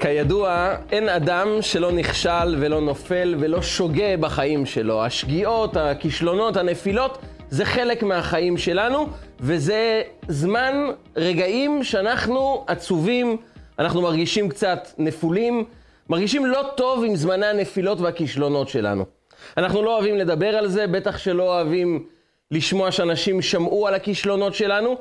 כידוע, אין אדם שלא נכשל ולא נופל ולא שוגה בחיים שלו. השגיאות, הכישלונות, הנפילות, זה חלק מהחיים שלנו, וזה זמן, רגעים שאנחנו עצובים, אנחנו מרגישים קצת נפולים, מרגישים לא טוב עם זמני הנפילות והכישלונות שלנו. אנחנו לא אוהבים לדבר על זה, בטח שלא אוהבים לשמוע שאנשים שמעו על הכישלונות שלנו.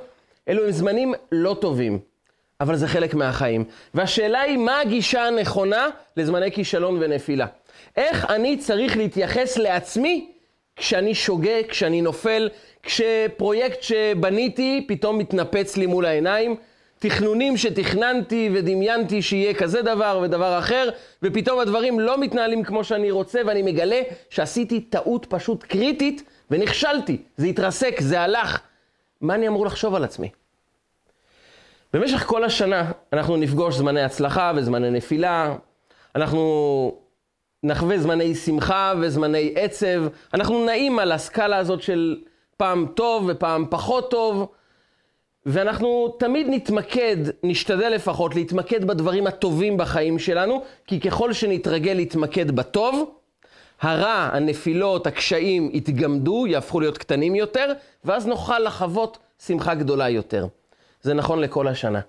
אלו הם זמנים לא טובים. אבל זה חלק מהחיים. והשאלה היא, מה הגישה הנכונה לזמני כישלון ונפילה? איך אני צריך להתייחס לעצמי כשאני שוגה, כשאני נופל, כשפרויקט שבניתי פתאום מתנפץ לי מול העיניים, תכנונים שתכננתי ודמיינתי שיהיה כזה דבר ודבר אחר, ופתאום הדברים לא מתנהלים כמו שאני רוצה, ואני מגלה שעשיתי טעות פשוט קריטית ונכשלתי. זה התרסק, זה הלך. מה אני אמור לחשוב על עצמי? במשך כל השנה אנחנו נפגוש זמני הצלחה וזמני נפילה, אנחנו נחווה זמני שמחה וזמני עצב, אנחנו נעים על הסקאלה הזאת של פעם טוב ופעם פחות טוב, ואנחנו תמיד נתמקד, נשתדל לפחות להתמקד בדברים הטובים בחיים שלנו, כי ככל שנתרגל להתמקד בטוב, הרע, הנפילות, הקשיים יתגמדו, יהפכו להיות קטנים יותר, ואז נוכל לחוות שמחה גדולה יותר. זה נכון לכל השנה.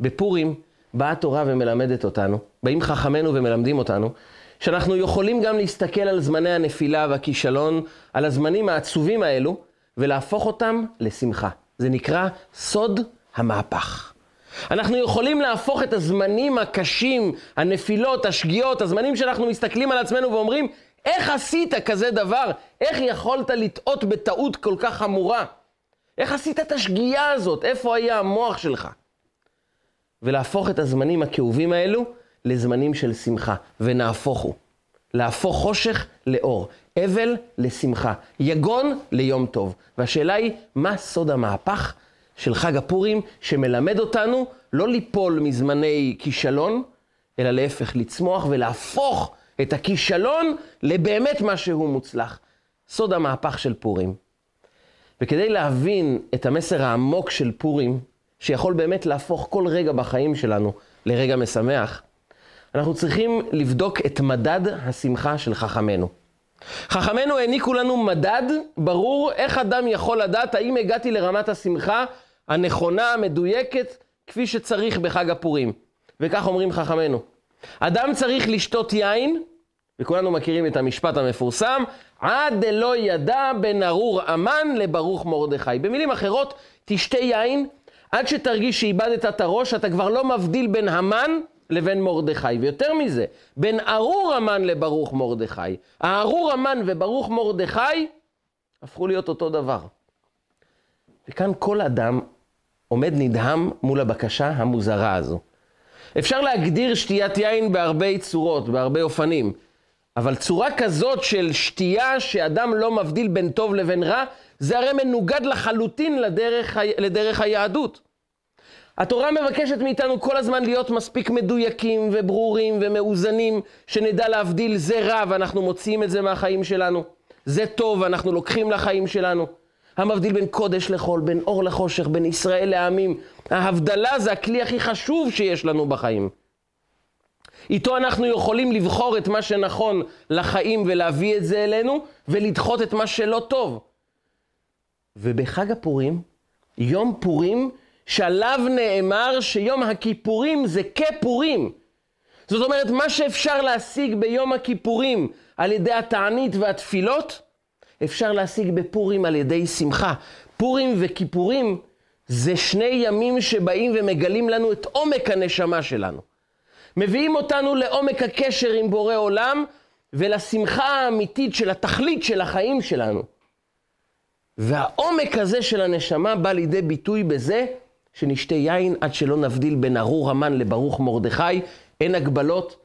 בפורים באה התורה ומלמדת אותנו, באים חכמינו ומלמדים אותנו, שאנחנו יכולים גם להסתכל על זמני הנפילה והכישלון, על הזמנים העצובים האלו, ולהפוך אותם לשמחה. זה נקרא סוד המהפך. אנחנו יכולים להפוך את הזמנים הקשים, הנפילות, השגיאות, הזמנים שאנחנו מסתכלים על עצמנו ואומרים, איך עשית כזה דבר? איך יכולת לטעות בטעות כל כך חמורה? איך עשית את השגיאה הזאת? איפה היה המוח שלך? ולהפוך את הזמנים הכאובים האלו לזמנים של שמחה, ונהפוך הוא. להפוך חושך לאור, אבל לשמחה, יגון ליום טוב. והשאלה היא, מה סוד המהפך של חג הפורים שמלמד אותנו לא ליפול מזמני כישלון, אלא להפך, לצמוח ולהפוך את הכישלון לבאמת משהו מוצלח. סוד המהפך של פורים. וכדי להבין את המסר העמוק של פורים, שיכול באמת להפוך כל רגע בחיים שלנו לרגע משמח, אנחנו צריכים לבדוק את מדד השמחה של חכמינו. חכמינו העניקו לנו מדד ברור איך אדם יכול לדעת האם הגעתי לרמת השמחה הנכונה, המדויקת, כפי שצריך בחג הפורים. וכך אומרים חכמינו. אדם צריך לשתות יין, וכולנו מכירים את המשפט המפורסם, עד דלא ידע בין ארור המן לברוך מרדכי. במילים אחרות, תשתה יין, עד שתרגיש שאיבדת את הראש, אתה כבר לא מבדיל בין המן לבין מרדכי. ויותר מזה, בין ארור המן לברוך מרדכי. הארור המן וברוך מרדכי הפכו להיות אותו דבר. וכאן כל אדם עומד נדהם מול הבקשה המוזרה הזו. אפשר להגדיר שתיית יין בהרבה צורות, בהרבה אופנים. אבל צורה כזאת של שתייה שאדם לא מבדיל בין טוב לבין רע, זה הרי מנוגד לחלוטין לדרך, לדרך היהדות. התורה מבקשת מאיתנו כל הזמן להיות מספיק מדויקים וברורים ומאוזנים, שנדע להבדיל זה רע ואנחנו מוציאים את זה מהחיים שלנו. זה טוב ואנחנו לוקחים לחיים שלנו. המבדיל בין קודש לחול, בין אור לחושך, בין ישראל לעמים. ההבדלה זה הכלי הכי חשוב שיש לנו בחיים. איתו אנחנו יכולים לבחור את מה שנכון לחיים ולהביא את זה אלינו, ולדחות את מה שלא טוב. ובחג הפורים, יום פורים, שעליו נאמר שיום הכיפורים זה כפורים. זאת אומרת, מה שאפשר להשיג ביום הכיפורים על ידי התענית והתפילות, אפשר להשיג בפורים על ידי שמחה. פורים וכיפורים זה שני ימים שבאים ומגלים לנו את עומק הנשמה שלנו. מביאים אותנו לעומק הקשר עם בורא עולם ולשמחה האמיתית של התכלית של החיים שלנו. והעומק הזה של הנשמה בא לידי ביטוי בזה שנשתה יין עד שלא נבדיל בין ארור המן לברוך מרדכי, אין הגבלות,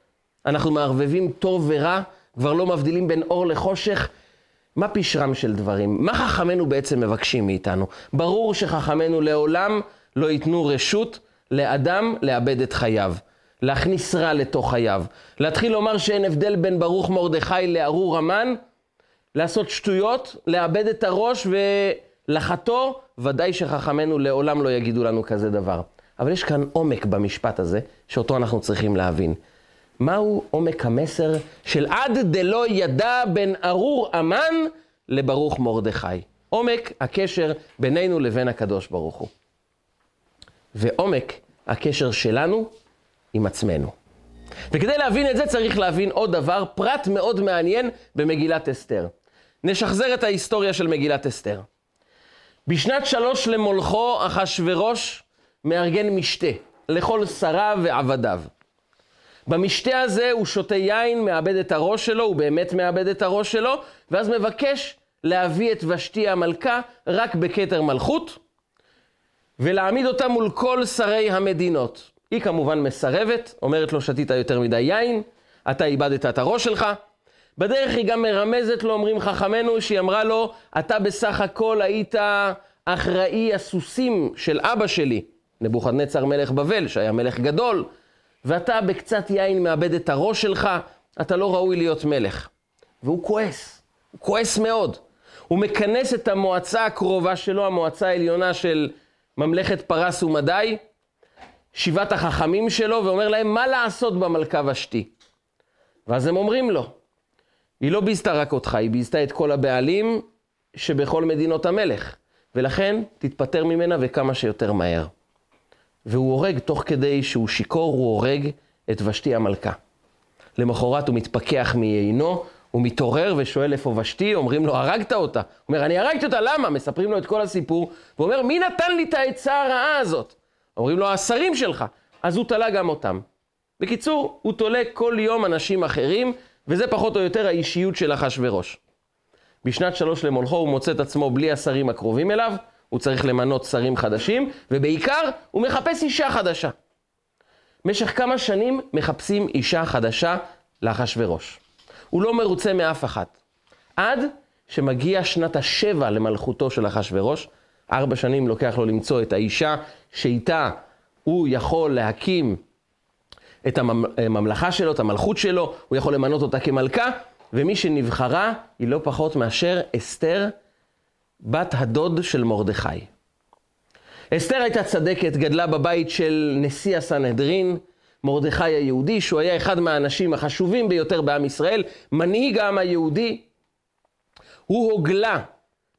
אנחנו מערבבים טוב ורע, כבר לא מבדילים בין אור לחושך. מה פשרם של דברים? מה חכמינו בעצם מבקשים מאיתנו? ברור שחכמינו לעולם לא ייתנו רשות לאדם לאבד את חייו. להכניס רע לתוך חייו. להתחיל לומר שאין הבדל בין ברוך מרדכי לארור המן, לעשות שטויות, לאבד את הראש ולחטוא, ודאי שחכמינו לעולם לא יגידו לנו כזה דבר. אבל יש כאן עומק במשפט הזה, שאותו אנחנו צריכים להבין. מהו עומק המסר של עד דלא ידע בין ארור המן לברוך מרדכי? עומק הקשר בינינו לבין הקדוש ברוך הוא. ועומק הקשר שלנו עם עצמנו. וכדי להבין את זה צריך להבין עוד דבר, פרט מאוד מעניין במגילת אסתר. נשחזר את ההיסטוריה של מגילת אסתר. בשנת שלוש למולכו, אחשורוש מארגן משתה לכל שריו ועבדיו. במשתה הזה הוא שותה יין, מאבד את הראש שלו, הוא באמת מאבד את הראש שלו, ואז מבקש להביא את ושתי המלכה רק בכתר מלכות, ולהעמיד אותה מול כל שרי המדינות. היא כמובן מסרבת, אומרת לו, שתית יותר מדי יין, אתה איבדת את הראש שלך. בדרך היא גם מרמזת לו, אומרים חכמינו, שהיא אמרה לו, אתה בסך הכל היית אחראי הסוסים של אבא שלי, נבוכדנצר מלך בבל, שהיה מלך גדול, ואתה בקצת יין מאבד את הראש שלך, אתה לא ראוי להיות מלך. והוא כועס, הוא כועס מאוד. הוא מכנס את המועצה הקרובה שלו, המועצה העליונה של ממלכת פרס ומדי, שבעת החכמים שלו, ואומר להם, מה לעשות במלכה ושתי? ואז הם אומרים לו, היא לא ביזתה רק אותך, היא ביזתה את כל הבעלים שבכל מדינות המלך, ולכן תתפטר ממנה וכמה שיותר מהר. והוא הורג, תוך כדי שהוא שיכור, הוא הורג את ושתי המלכה. למחרת הוא מתפכח מיינו, הוא מתעורר ושואל איפה ושתי, אומרים לו, הרגת אותה. הוא אומר, אני הרגתי אותה, למה? מספרים לו את כל הסיפור, והוא אומר, מי נתן לי את העצה הרעה הזאת? אומרים לו, השרים שלך. אז הוא תלה גם אותם. בקיצור, הוא תולה כל יום אנשים אחרים, וזה פחות או יותר האישיות של אחשורוש. בשנת שלוש למולכו הוא מוצא את עצמו בלי השרים הקרובים אליו, הוא צריך למנות שרים חדשים, ובעיקר הוא מחפש אישה חדשה. במשך כמה שנים מחפשים אישה חדשה לאחשורוש. הוא לא מרוצה מאף אחת. עד שמגיע שנת השבע למלכותו של אחשורוש, ארבע שנים לוקח לו למצוא את האישה שאיתה הוא יכול להקים את הממלכה שלו, את המלכות שלו, הוא יכול למנות אותה כמלכה, ומי שנבחרה היא לא פחות מאשר אסתר, בת הדוד של מרדכי. אסתר הייתה צדקת, גדלה בבית של נשיא הסנהדרין, מרדכי היהודי, שהוא היה אחד מהאנשים החשובים ביותר בעם ישראל, מנהיג העם היהודי. הוא הוגלה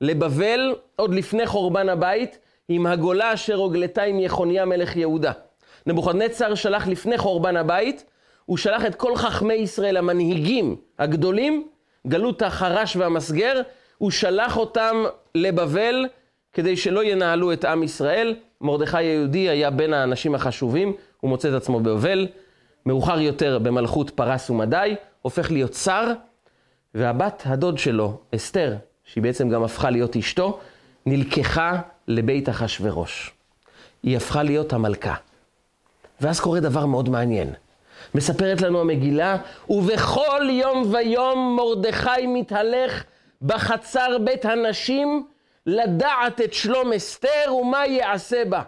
לבבל עוד לפני חורבן הבית, עם הגולה אשר הוגלתה עם יחוניה מלך יהודה. נבוכדנצר שלח לפני חורבן הבית, הוא שלח את כל חכמי ישראל, המנהיגים הגדולים, גלות החרש והמסגר, הוא שלח אותם לבבל כדי שלא ינהלו את עם ישראל. מרדכי היהודי היה בין האנשים החשובים, הוא מוצא את עצמו בבבל. מאוחר יותר במלכות פרס ומדי, הופך להיות שר, והבת הדוד שלו, אסתר, שהיא בעצם גם הפכה להיות אשתו, נלקחה לבית אחשורוש. היא הפכה להיות המלכה. ואז קורה דבר מאוד מעניין. מספרת לנו המגילה, ובכל יום ויום מרדכי מתהלך בחצר בית הנשים לדעת את שלום אסתר ומה יעשה בה.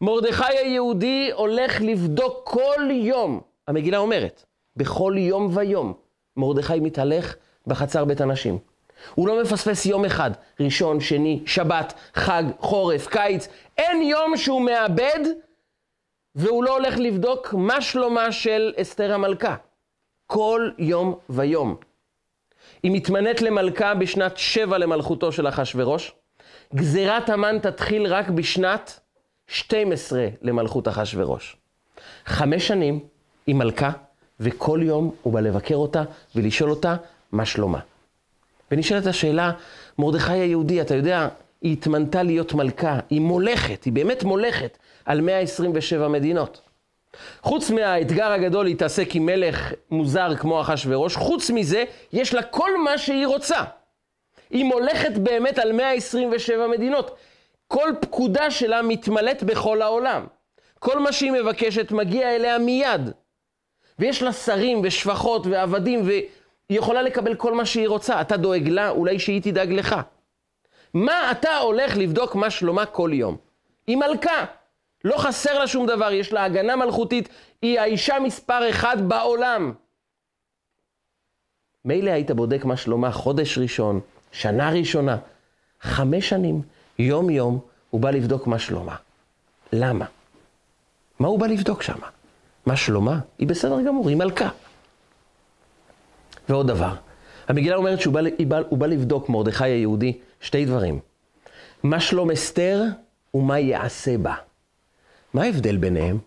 מרדכי היהודי הולך לבדוק כל יום, המגילה אומרת, בכל יום ויום מרדכי מתהלך בחצר בית הנשים. הוא לא מפספס יום אחד, ראשון, שני, שבת, חג, חורף, קיץ, אין יום שהוא מאבד והוא לא הולך לבדוק מה שלומה של אסתר המלכה. כל יום ויום. היא מתמנית למלכה בשנת שבע למלכותו של אחשורוש. גזירת המן תתחיל רק בשנת 12 למלכות אחשורוש. חמש שנים היא מלכה, וכל יום הוא בא לבקר אותה ולשאול אותה מה שלומה. ונשאלת השאלה, מרדכי היהודי, אתה יודע, היא התמנתה להיות מלכה, היא מולכת, היא באמת מולכת על 127 מדינות. חוץ מהאתגר הגדול להתעסק עם מלך מוזר כמו אחשורוש, חוץ מזה, יש לה כל מה שהיא רוצה. היא מולכת באמת על 127 מדינות. כל פקודה שלה מתמלאת בכל העולם. כל מה שהיא מבקשת מגיע אליה מיד. ויש לה שרים ושפחות ועבדים, והיא יכולה לקבל כל מה שהיא רוצה. אתה דואג לה, אולי שהיא תדאג לך. מה אתה הולך לבדוק מה שלומה כל יום? היא מלכה. לא חסר לה שום דבר, יש לה הגנה מלכותית, היא האישה מספר אחד בעולם. מילא היית בודק מה שלומה חודש ראשון, שנה ראשונה, חמש שנים, יום-יום, הוא בא לבדוק מה שלומה. למה? מה הוא בא לבדוק שם? מה שלומה? היא בסדר גמור, היא מלכה. ועוד דבר, המגילה אומרת שהוא בא, בא, בא לבדוק, מרדכי היהודי, שתי דברים. מה שלום אסתר ומה יעשה בה. מה ההבדל ביניהם?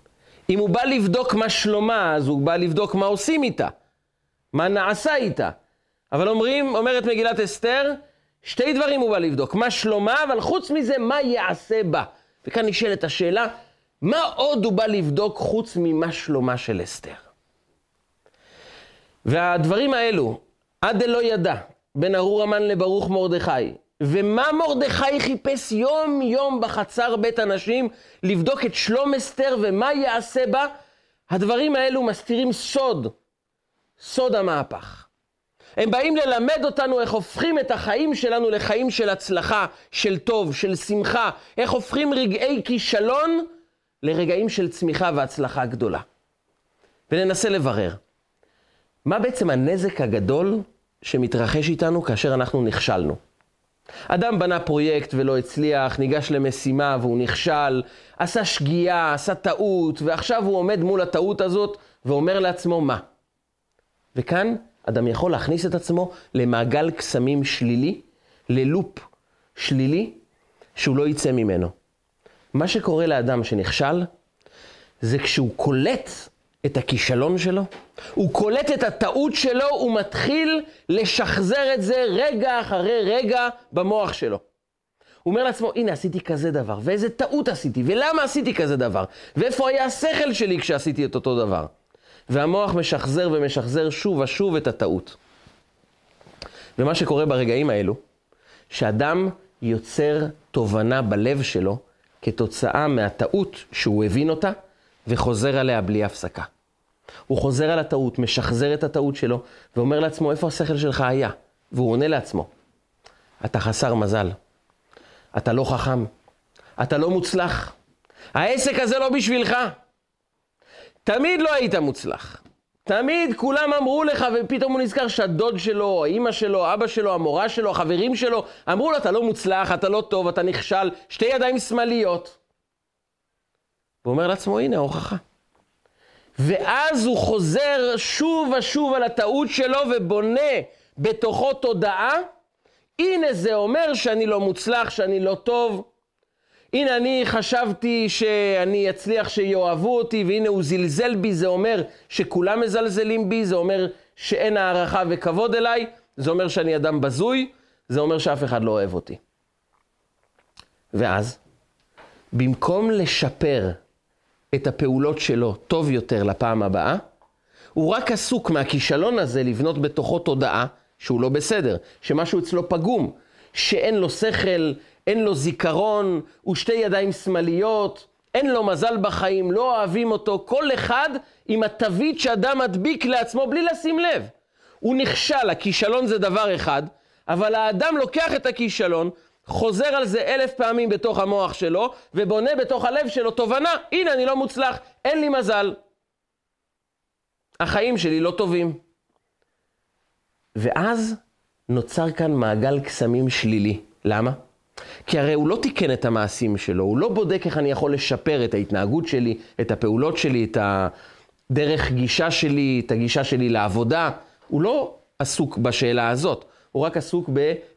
אם הוא בא לבדוק מה שלומה, אז הוא בא לבדוק מה עושים איתה, מה נעשה איתה. אבל אומרים, אומרת מגילת אסתר, שתי דברים הוא בא לבדוק, מה שלומה, אבל חוץ מזה, מה יעשה בה. וכאן נשאלת השאלה, מה עוד הוא בא לבדוק חוץ ממה שלומה של אסתר? והדברים האלו, עד דלא ידע, בין ארור המן לברוך מרדכי, ומה מרדכי חיפש יום יום בחצר בית הנשים, לבדוק את שלום אסתר ומה יעשה בה, הדברים האלו מסתירים סוד, סוד המהפך. הם באים ללמד אותנו איך הופכים את החיים שלנו לחיים של הצלחה, של טוב, של שמחה, איך הופכים רגעי כישלון לרגעים של צמיחה והצלחה גדולה. וננסה לברר, מה בעצם הנזק הגדול שמתרחש איתנו כאשר אנחנו נכשלנו? אדם בנה פרויקט ולא הצליח, ניגש למשימה והוא נכשל, עשה שגיאה, עשה טעות, ועכשיו הוא עומד מול הטעות הזאת ואומר לעצמו מה? וכאן אדם יכול להכניס את עצמו למעגל קסמים שלילי, ללופ שלילי, שהוא לא יצא ממנו. מה שקורה לאדם שנכשל, זה כשהוא קולט את הכישלון שלו, הוא קולט את הטעות שלו, הוא מתחיל לשחזר את זה רגע אחרי רגע במוח שלו. הוא אומר לעצמו, הנה עשיתי כזה דבר, ואיזה טעות עשיתי, ולמה עשיתי כזה דבר, ואיפה היה השכל שלי כשעשיתי את אותו דבר. והמוח משחזר ומשחזר שוב ושוב את הטעות. ומה שקורה ברגעים האלו, שאדם יוצר תובנה בלב שלו כתוצאה מהטעות שהוא הבין אותה, וחוזר עליה בלי הפסקה. הוא חוזר על הטעות, משחזר את הטעות שלו, ואומר לעצמו, איפה השכל שלך היה? והוא עונה לעצמו, אתה חסר מזל, אתה לא חכם, אתה לא מוצלח, העסק הזה לא בשבילך. תמיד לא היית מוצלח. תמיד כולם אמרו לך, ופתאום הוא נזכר שהדוד שלו, האימא שלו, אבא שלו, המורה שלו, החברים שלו, אמרו לו, אתה לא מוצלח, אתה לא טוב, אתה נכשל, שתי ידיים שמאליות. הוא אומר לעצמו, הנה ההוכחה. ואז הוא חוזר שוב ושוב על הטעות שלו ובונה בתוכו תודעה, הנה זה אומר שאני לא מוצלח, שאני לא טוב. הנה אני חשבתי שאני אצליח שיאהבו אותי, והנה הוא זלזל בי, זה אומר שכולם מזלזלים בי, זה אומר שאין הערכה וכבוד אליי, זה אומר שאני אדם בזוי, זה אומר שאף אחד לא אוהב אותי. ואז, במקום לשפר את הפעולות שלו טוב יותר לפעם הבאה, הוא רק עסוק מהכישלון הזה לבנות בתוכו תודעה שהוא לא בסדר, שמשהו אצלו פגום, שאין לו שכל, אין לו זיכרון, הוא שתי ידיים שמאליות, אין לו מזל בחיים, לא אוהבים אותו, כל אחד עם התווית שאדם מדביק לעצמו בלי לשים לב. הוא נכשל, הכישלון זה דבר אחד, אבל האדם לוקח את הכישלון, חוזר על זה אלף פעמים בתוך המוח שלו, ובונה בתוך הלב שלו תובנה, הנה אני לא מוצלח, אין לי מזל. החיים שלי לא טובים. ואז נוצר כאן מעגל קסמים שלילי. למה? כי הרי הוא לא תיקן את המעשים שלו, הוא לא בודק איך אני יכול לשפר את ההתנהגות שלי, את הפעולות שלי, את הדרך גישה שלי, את הגישה שלי לעבודה. הוא לא עסוק בשאלה הזאת, הוא רק עסוק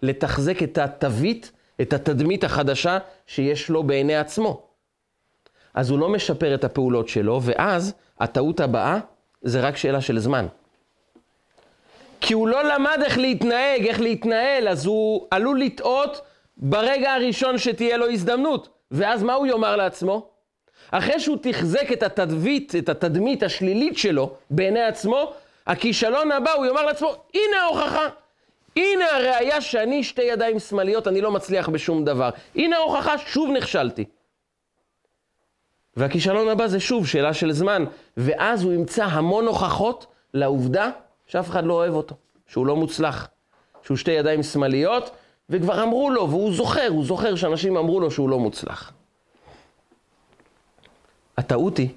בלתחזק את התווית את התדמית החדשה שיש לו בעיני עצמו. אז הוא לא משפר את הפעולות שלו, ואז הטעות הבאה זה רק שאלה של זמן. כי הוא לא למד איך להתנהג, איך להתנהל, אז הוא עלול לטעות ברגע הראשון שתהיה לו הזדמנות. ואז מה הוא יאמר לעצמו? אחרי שהוא תחזק את התדמית, את התדמית השלילית שלו בעיני עצמו, הכישלון הבא הוא יאמר לעצמו, הנה ההוכחה. הנה הראייה שאני שתי ידיים שמאליות, אני לא מצליח בשום דבר. הנה ההוכחה, שוב נכשלתי. והכישלון הבא זה שוב שאלה של זמן, ואז הוא ימצא המון הוכחות לעובדה שאף אחד לא אוהב אותו, שהוא לא מוצלח, שהוא שתי ידיים שמאליות, וכבר אמרו לו, והוא זוכר, הוא זוכר שאנשים אמרו לו שהוא לא מוצלח. הטעות היא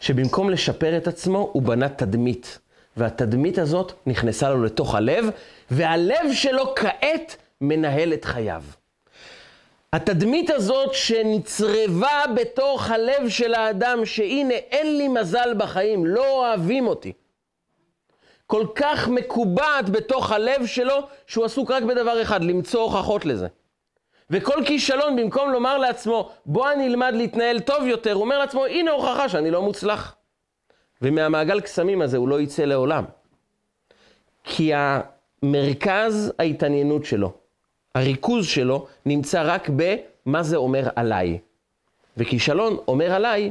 שבמקום לשפר את עצמו, הוא בנה תדמית. והתדמית הזאת נכנסה לו לתוך הלב, והלב שלו כעת מנהל את חייו. התדמית הזאת שנצרבה בתוך הלב של האדם, שהנה אין לי מזל בחיים, לא אוהבים אותי. כל כך מקובעת בתוך הלב שלו, שהוא עסוק רק בדבר אחד, למצוא הוכחות לזה. וכל כישלון, במקום לומר לעצמו, בוא אני אלמד להתנהל טוב יותר, הוא אומר לעצמו, הנה הוכחה שאני לא מוצלח. ומהמעגל קסמים הזה הוא לא יצא לעולם. כי המרכז ההתעניינות שלו, הריכוז שלו, נמצא רק במה זה אומר עליי. וכישלון אומר עליי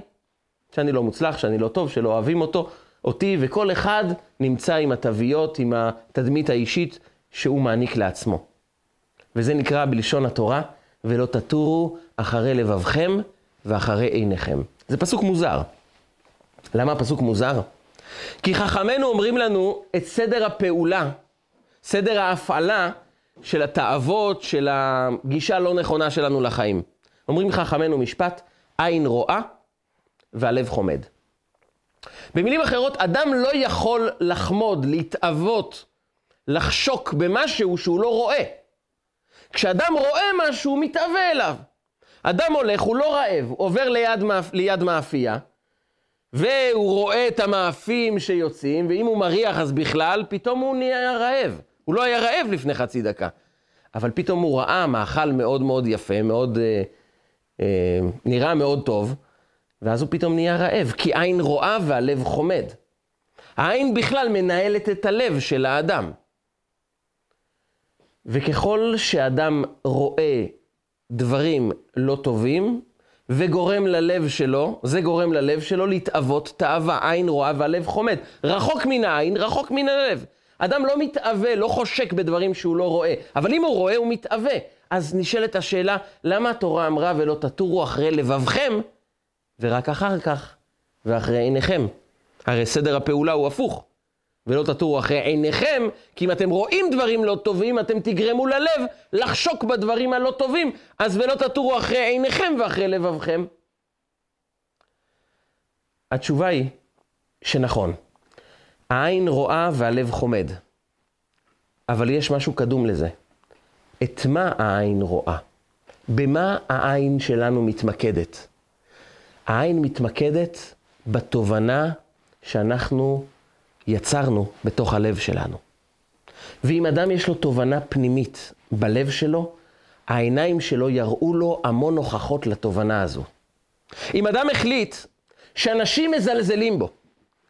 שאני לא מוצלח, שאני לא טוב, שלא אוהבים אותו, אותי, וכל אחד נמצא עם התוויות, עם התדמית האישית שהוא מעניק לעצמו. וזה נקרא בלשון התורה, ולא תטורו אחרי לבבכם ואחרי עיניכם. זה פסוק מוזר. למה הפסוק מוזר? כי חכמינו אומרים לנו את סדר הפעולה, סדר ההפעלה של התאוות, של הגישה הלא נכונה שלנו לחיים. אומרים חכמינו משפט, עין רואה והלב חומד. במילים אחרות, אדם לא יכול לחמוד, להתאבות, לחשוק במשהו שהוא לא רואה. כשאדם רואה משהו, הוא מתאווה אליו. אדם הולך, הוא לא רעב, עובר ליד, ליד מאפייה, והוא רואה את המאפים שיוצאים, ואם הוא מריח אז בכלל, פתאום הוא נהיה רעב. הוא לא היה רעב לפני חצי דקה. אבל פתאום הוא ראה מאכל מאוד מאוד יפה, מאוד, אה, אה, נראה מאוד טוב, ואז הוא פתאום נהיה רעב, כי עין רואה והלב חומד. העין בכלל מנהלת את הלב של האדם. וככל שאדם רואה דברים לא טובים, וגורם ללב שלו, זה גורם ללב שלו להתאבות תאווה, עין רואה והלב חומד. רחוק מן העין, רחוק מן הלב. אדם לא מתאווה, לא חושק בדברים שהוא לא רואה, אבל אם הוא רואה, הוא מתאווה. אז נשאלת השאלה, למה התורה אמרה ולא תטורו אחרי לבבכם, ורק אחר כך, ואחרי עיניכם? הרי סדר הפעולה הוא הפוך. ולא תטורו אחרי עיניכם, כי אם אתם רואים דברים לא טובים, אתם תגרמו ללב לחשוק בדברים הלא טובים, אז ולא תטורו אחרי עיניכם ואחרי לבבכם. התשובה היא שנכון, העין רואה והלב חומד, אבל יש משהו קדום לזה. את מה העין רואה? במה העין שלנו מתמקדת? העין מתמקדת בתובנה שאנחנו יצרנו בתוך הלב שלנו. ואם אדם יש לו תובנה פנימית בלב שלו, העיניים שלו יראו לו המון הוכחות לתובנה הזו. אם אדם החליט שאנשים מזלזלים בו,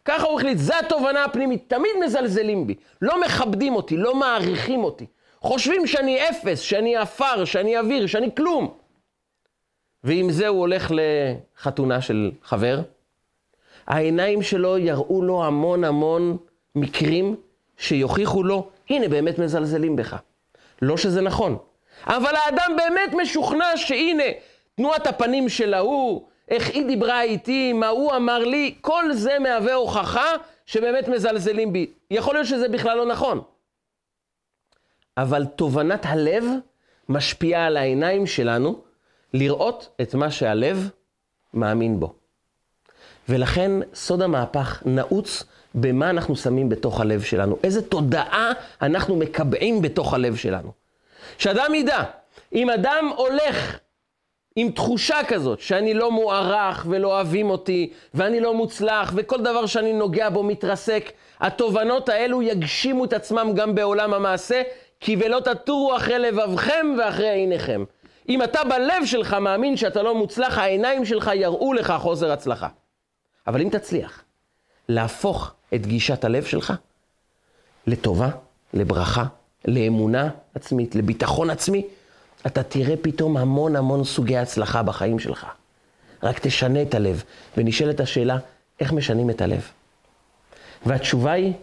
ככה הוא החליט, זו התובנה הפנימית, תמיד מזלזלים בי, לא מכבדים אותי, לא מעריכים אותי, חושבים שאני אפס, שאני עפר, שאני אוויר, שאני כלום. ועם זה הוא הולך לחתונה של חבר, העיניים שלו יראו לו המון המון מקרים שיוכיחו לו, הנה באמת מזלזלים בך. לא שזה נכון. אבל האדם באמת משוכנע שהנה, תנועת הפנים של ההוא, איך היא דיברה איתי, מה הוא אמר לי, כל זה מהווה הוכחה שבאמת מזלזלים בי. יכול להיות שזה בכלל לא נכון. אבל תובנת הלב משפיעה על העיניים שלנו לראות את מה שהלב מאמין בו. ולכן סוד המהפך נעוץ במה אנחנו שמים בתוך הלב שלנו, איזה תודעה אנחנו מקבעים בתוך הלב שלנו. שאדם ידע, אם אדם הולך עם תחושה כזאת, שאני לא מוערך ולא אוהבים אותי, ואני לא מוצלח, וכל דבר שאני נוגע בו מתרסק, התובנות האלו יגשימו את עצמם גם בעולם המעשה, כי ולא תטורו אחרי לבבכם ואחרי עיניכם. אם אתה בלב שלך מאמין שאתה לא מוצלח, העיניים שלך יראו לך חוסר הצלחה. אבל אם תצליח להפוך את גישת הלב שלך לטובה, לברכה, לאמונה עצמית, לביטחון עצמי, אתה תראה פתאום המון המון סוגי הצלחה בחיים שלך. רק תשנה את הלב, ונשאלת השאלה, איך משנים את הלב? והתשובה היא,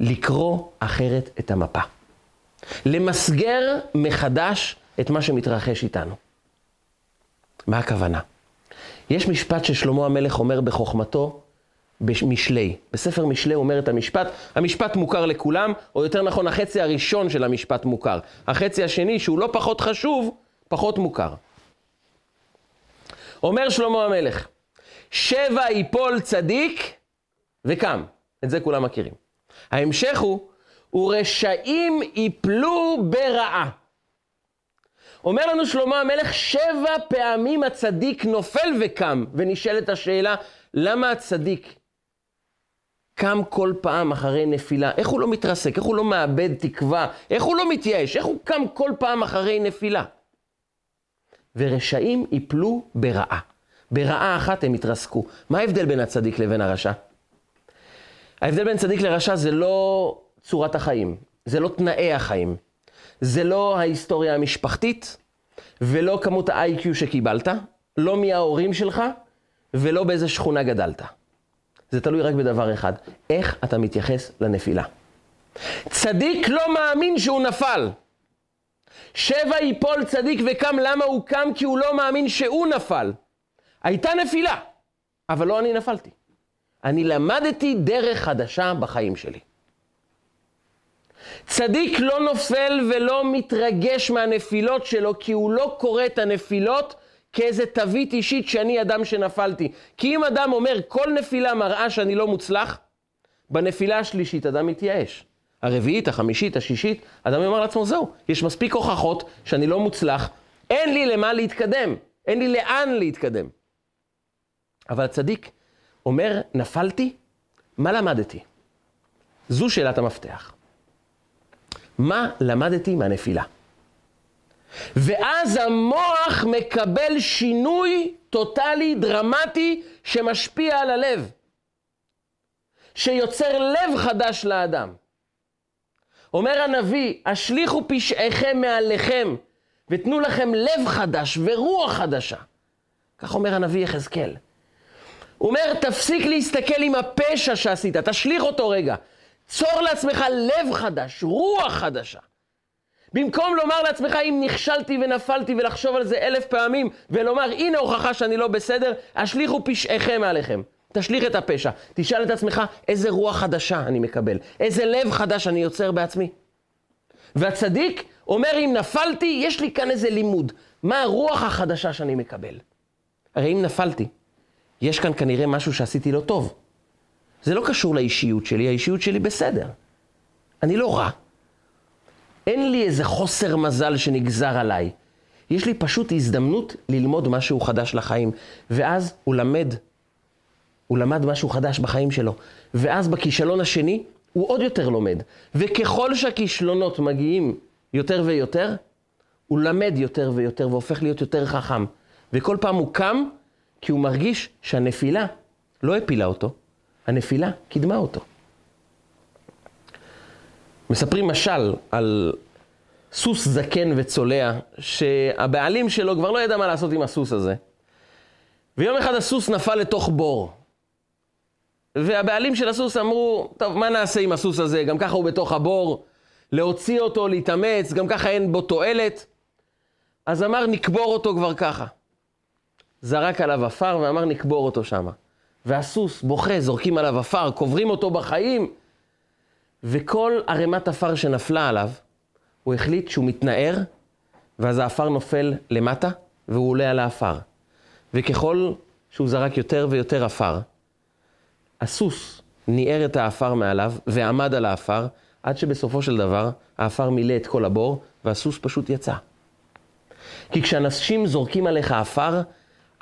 לקרוא אחרת את המפה. למסגר מחדש את מה שמתרחש איתנו. מה הכוונה? יש משפט ששלמה המלך אומר בחוכמתו במשלי. בספר משלי אומר את המשפט, המשפט מוכר לכולם, או יותר נכון, החצי הראשון של המשפט מוכר. החצי השני, שהוא לא פחות חשוב, פחות מוכר. אומר שלמה המלך, שבע יפול צדיק וקם. את זה כולם מכירים. ההמשך הוא, ורשעים יפלו ברעה. אומר לנו שלמה המלך, שבע פעמים הצדיק נופל וקם, ונשאלת השאלה, למה הצדיק קם כל פעם אחרי נפילה? איך הוא לא מתרסק? איך הוא לא מאבד תקווה? איך הוא לא מתייאש? איך הוא קם כל פעם אחרי נפילה? ורשעים יפלו ברעה. ברעה אחת הם יתרסקו. מה ההבדל בין הצדיק לבין הרשע? ההבדל בין צדיק לרשע זה לא צורת החיים, זה לא תנאי החיים, זה לא ההיסטוריה המשפחתית, ולא כמות ה-IQ שקיבלת, לא מי ההורים שלך, ולא באיזה שכונה גדלת. זה תלוי רק בדבר אחד, איך אתה מתייחס לנפילה. צדיק לא מאמין שהוא נפל. שבע יפול צדיק וקם, למה הוא קם? כי הוא לא מאמין שהוא נפל. הייתה נפילה, אבל לא אני נפלתי. אני למדתי דרך חדשה בחיים שלי. צדיק לא נופל ולא מתרגש מהנפילות שלו, כי הוא לא קורא את הנפילות כאיזה תווית אישית שאני אדם שנפלתי. כי אם אדם אומר, כל נפילה מראה שאני לא מוצלח, בנפילה השלישית אדם מתייאש. הרביעית, החמישית, השישית, אדם אומר לעצמו, זהו, יש מספיק הוכחות שאני לא מוצלח, אין לי למה להתקדם, אין לי לאן להתקדם. אבל הצדיק אומר, נפלתי, מה למדתי? זו שאלת המפתח. מה למדתי מהנפילה? ואז המוח מקבל שינוי טוטאלי, דרמטי, שמשפיע על הלב, שיוצר לב חדש לאדם. אומר הנביא, השליכו פשעיכם מעליכם, ותנו לכם לב חדש ורוח חדשה. כך אומר הנביא יחזקאל. הוא אומר, תפסיק להסתכל עם הפשע שעשית, תשליך אותו רגע. צור לעצמך לב חדש, רוח חדשה. במקום לומר לעצמך, אם נכשלתי ונפלתי, ולחשוב על זה אלף פעמים, ולומר, הנה הוכחה שאני לא בסדר, השליכו פשעיכם מעליכם. תשליך את הפשע. תשאל את עצמך, איזה רוח חדשה אני מקבל? איזה לב חדש אני יוצר בעצמי? והצדיק אומר, אם נפלתי, יש לי כאן איזה לימוד. מה הרוח החדשה שאני מקבל? הרי אם נפלתי, יש כאן כנראה משהו שעשיתי לא טוב. זה לא קשור לאישיות שלי, האישיות שלי בסדר. אני לא רע. אין לי איזה חוסר מזל שנגזר עליי. יש לי פשוט הזדמנות ללמוד משהו חדש לחיים. ואז הוא למד, הוא למד משהו חדש בחיים שלו. ואז בכישלון השני, הוא עוד יותר לומד. וככל שהכישלונות מגיעים יותר ויותר, הוא למד יותר ויותר והופך להיות יותר חכם. וכל פעם הוא קם כי הוא מרגיש שהנפילה לא הפילה אותו, הנפילה קידמה אותו. מספרים משל על סוס זקן וצולע, שהבעלים שלו כבר לא ידע מה לעשות עם הסוס הזה. ויום אחד הסוס נפל לתוך בור. והבעלים של הסוס אמרו, טוב, מה נעשה עם הסוס הזה? גם ככה הוא בתוך הבור, להוציא אותו, להתאמץ, גם ככה אין בו תועלת. אז אמר, נקבור אותו כבר ככה. זרק עליו עפר ואמר, נקבור אותו שמה. והסוס בוכה, זורקים עליו עפר, קוברים אותו בחיים. וכל ערימת עפר שנפלה עליו, הוא החליט שהוא מתנער, ואז העפר נופל למטה, והוא עולה על העפר. וככל שהוא זרק יותר ויותר עפר, הסוס ניער את העפר מעליו ועמד על העפר, עד שבסופו של דבר העפר מילא את כל הבור, והסוס פשוט יצא. כי כשאנשים זורקים עליך עפר,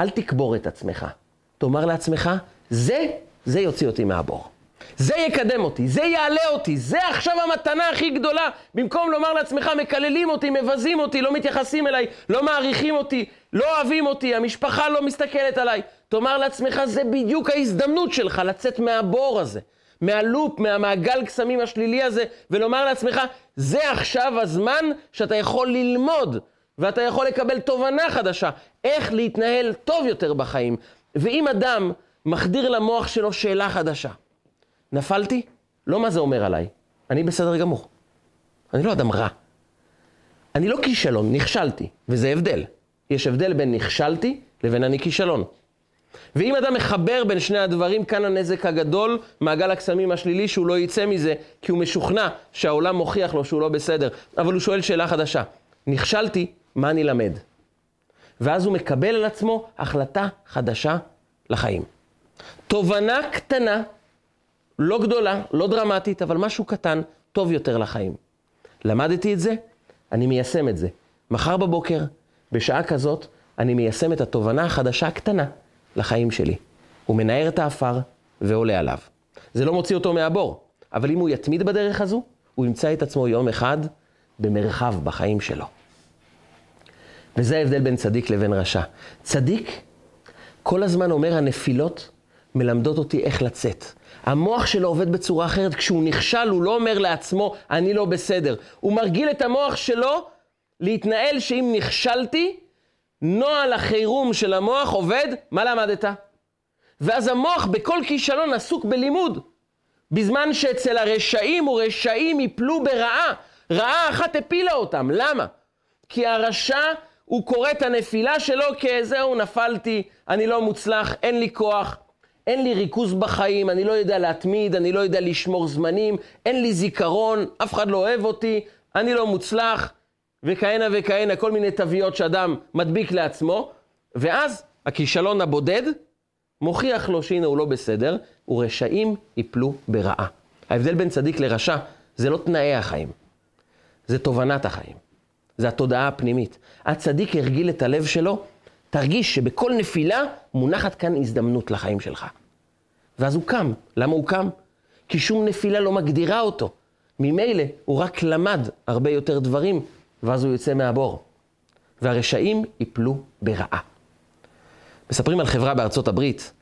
אל תקבור את עצמך. תאמר לעצמך, זה, זה יוציא אותי מהבור. זה יקדם אותי, זה יעלה אותי, זה עכשיו המתנה הכי גדולה. במקום לומר לעצמך, מקללים אותי, מבזים אותי, לא מתייחסים אליי, לא מעריכים אותי, לא אוהבים אותי, המשפחה לא מסתכלת עליי. תאמר לעצמך, זה בדיוק ההזדמנות שלך לצאת מהבור הזה, מהלופ, מהמעגל קסמים השלילי הזה, ולומר לעצמך, זה עכשיו הזמן שאתה יכול ללמוד, ואתה יכול לקבל תובנה חדשה, איך להתנהל טוב יותר בחיים. ואם אדם מחדיר למוח שלו שאלה חדשה, נפלתי? לא מה זה אומר עליי, אני בסדר גמור. אני לא אדם רע. אני לא כישלון, נכשלתי, וזה הבדל. יש הבדל בין נכשלתי לבין אני כישלון. ואם אדם מחבר בין שני הדברים, כאן הנזק הגדול, מעגל הקסמים השלילי, שהוא לא יצא מזה, כי הוא משוכנע שהעולם מוכיח לו שהוא לא בסדר. אבל הוא שואל שאלה חדשה, נכשלתי, מה אני למד? ואז הוא מקבל על עצמו החלטה חדשה לחיים. תובנה קטנה לא גדולה, לא דרמטית, אבל משהו קטן, טוב יותר לחיים. למדתי את זה, אני מיישם את זה. מחר בבוקר, בשעה כזאת, אני מיישם את התובנה החדשה הקטנה לחיים שלי. הוא מנער את האפר ועולה עליו. זה לא מוציא אותו מהבור, אבל אם הוא יתמיד בדרך הזו, הוא ימצא את עצמו יום אחד במרחב בחיים שלו. וזה ההבדל בין צדיק לבין רשע. צדיק כל הזמן אומר, הנפילות מלמדות אותי איך לצאת. המוח שלו עובד בצורה אחרת. כשהוא נכשל, הוא לא אומר לעצמו, אני לא בסדר. הוא מרגיל את המוח שלו להתנהל שאם נכשלתי, נוהל החירום של המוח עובד, מה למדת? ואז המוח בכל כישלון עסוק בלימוד. בזמן שאצל הרשעים ורשעים יפלו ברעה. רעה אחת הפילה אותם. למה? כי הרשע, הוא קורא את הנפילה שלו כזהו, נפלתי, אני לא מוצלח, אין לי כוח, אין לי ריכוז בחיים, אני לא יודע להתמיד, אני לא יודע לשמור זמנים, אין לי זיכרון, אף אחד לא אוהב אותי, אני לא מוצלח, וכהנה וכהנה, כל מיני תוויות שאדם מדביק לעצמו, ואז הכישלון הבודד מוכיח לו שהנה הוא לא בסדר, ורשעים יפלו ברעה. ההבדל בין צדיק לרשע זה לא תנאי החיים, זה תובנת החיים, זה התודעה הפנימית. הצדיק הרגיל את הלב שלו, תרגיש שבכל נפילה מונחת כאן הזדמנות לחיים שלך. ואז הוא קם. למה הוא קם? כי שום נפילה לא מגדירה אותו. ממילא הוא רק למד הרבה יותר דברים, ואז הוא יוצא מהבור. והרשעים יפלו ברעה. מספרים על חברה בארצות הברית,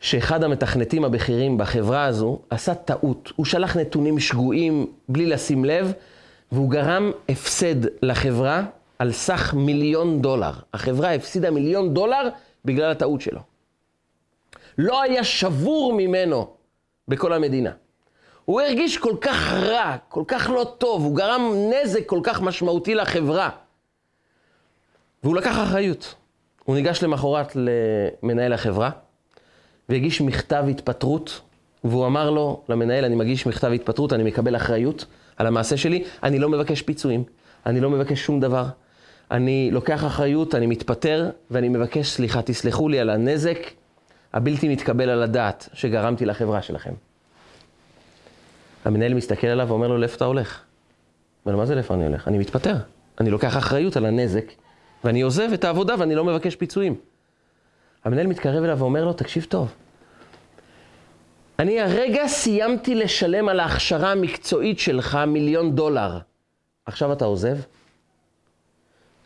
שאחד המתכנתים הבכירים בחברה הזו עשה טעות. הוא שלח נתונים שגויים בלי לשים לב, והוא גרם הפסד לחברה על סך מיליון דולר. החברה הפסידה מיליון דולר בגלל הטעות שלו. לא היה שבור ממנו בכל המדינה. הוא הרגיש כל כך רע, כל כך לא טוב, הוא גרם נזק כל כך משמעותי לחברה. והוא לקח אחריות. הוא ניגש למחרת למנהל החברה, והגיש מכתב התפטרות, והוא אמר לו, למנהל, אני מגיש מכתב התפטרות, אני מקבל אחריות על המעשה שלי, אני לא מבקש פיצויים, אני לא מבקש שום דבר. אני לוקח אחריות, אני מתפטר, ואני מבקש סליחה, תסלחו לי על הנזק הבלתי מתקבל על הדעת שגרמתי לחברה שלכם. המנהל מסתכל עליו ואומר לו, לאיפה אתה הולך? אבל מה זה לאיפה אני הולך? אני מתפטר. אני לוקח אחריות על הנזק, ואני עוזב את העבודה ואני לא מבקש פיצויים. המנהל מתקרב אליו ואומר לו, תקשיב טוב, אני הרגע סיימתי לשלם על ההכשרה המקצועית שלך מיליון דולר. עכשיו אתה עוזב?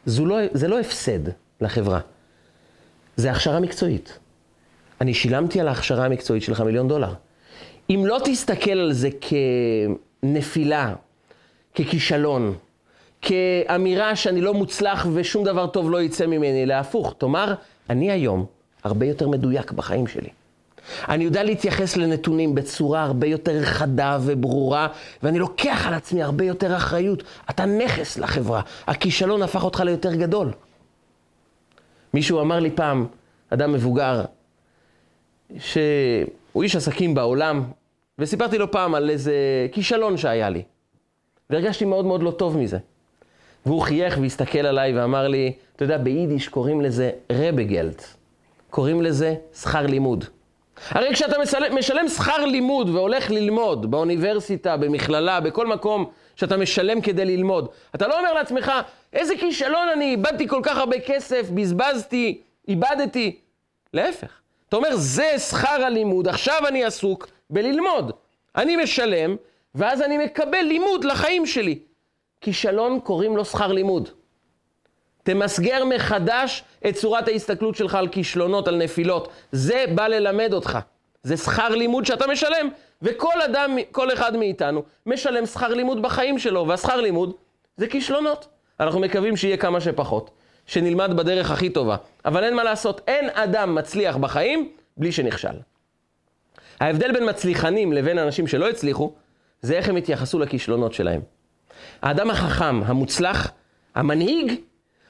לא, זה לא הפסד לחברה, זה הכשרה מקצועית. אני שילמתי על ההכשרה המקצועית שלך מיליון דולר. אם לא תסתכל על זה כנפילה, ככישלון, כאמירה שאני לא מוצלח ושום דבר טוב לא יצא ממני, להפוך, תאמר, אני היום הרבה יותר מדויק בחיים שלי. אני יודע להתייחס לנתונים בצורה הרבה יותר חדה וברורה, ואני לוקח על עצמי הרבה יותר אחריות. אתה נכס לחברה. הכישלון הפך אותך ליותר גדול. מישהו אמר לי פעם, אדם מבוגר, שהוא איש עסקים בעולם, וסיפרתי לו פעם על איזה כישלון שהיה לי. והרגשתי מאוד מאוד לא טוב מזה. והוא חייך והסתכל עליי ואמר לי, אתה יודע, ביידיש קוראים לזה רבגלט. קוראים לזה שכר לימוד. הרי כשאתה משלם, משלם שכר לימוד והולך ללמוד באוניברסיטה, במכללה, בכל מקום שאתה משלם כדי ללמוד, אתה לא אומר לעצמך, איזה כישלון אני, איבדתי כל כך הרבה כסף, בזבזתי, איבדתי. להפך. אתה אומר, זה שכר הלימוד, עכשיו אני עסוק בללמוד. אני משלם, ואז אני מקבל לימוד לחיים שלי. כישלון קוראים לו שכר לימוד. תמסגר מחדש את צורת ההסתכלות שלך על כישלונות, על נפילות. זה בא ללמד אותך. זה שכר לימוד שאתה משלם, וכל אדם, כל אחד מאיתנו, משלם שכר לימוד בחיים שלו, והשכר לימוד זה כישלונות. אנחנו מקווים שיהיה כמה שפחות, שנלמד בדרך הכי טובה. אבל אין מה לעשות, אין אדם מצליח בחיים בלי שנכשל. ההבדל בין מצליחנים לבין אנשים שלא הצליחו, זה איך הם התייחסו לכישלונות שלהם. האדם החכם, המוצלח, המנהיג,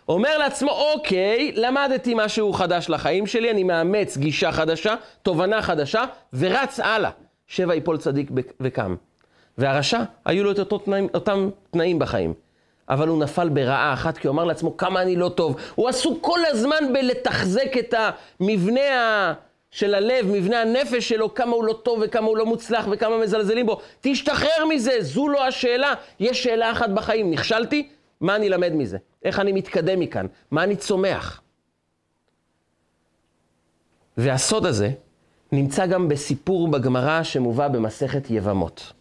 אומר לעצמו, אוקיי, למדתי משהו חדש לחיים שלי, אני מאמץ גישה חדשה, תובנה חדשה, ורץ הלאה. שבע יפול צדיק וקם. והרשע, היו לו את אותו תנאים, אותם תנאים בחיים. אבל הוא נפל ברעה אחת, כי הוא אמר לעצמו, כמה אני לא טוב. הוא עסוק כל הזמן בלתחזק את המבנה של הלב, מבנה הנפש שלו, כמה הוא לא טוב וכמה הוא לא מוצלח וכמה מזלזלים בו. תשתחרר מזה, זו לא השאלה. יש שאלה אחת בחיים, נכשלתי? מה אני למד מזה? איך אני מתקדם מכאן? מה אני צומח? והסוד הזה נמצא גם בסיפור בגמרא שמובא במסכת יבמות.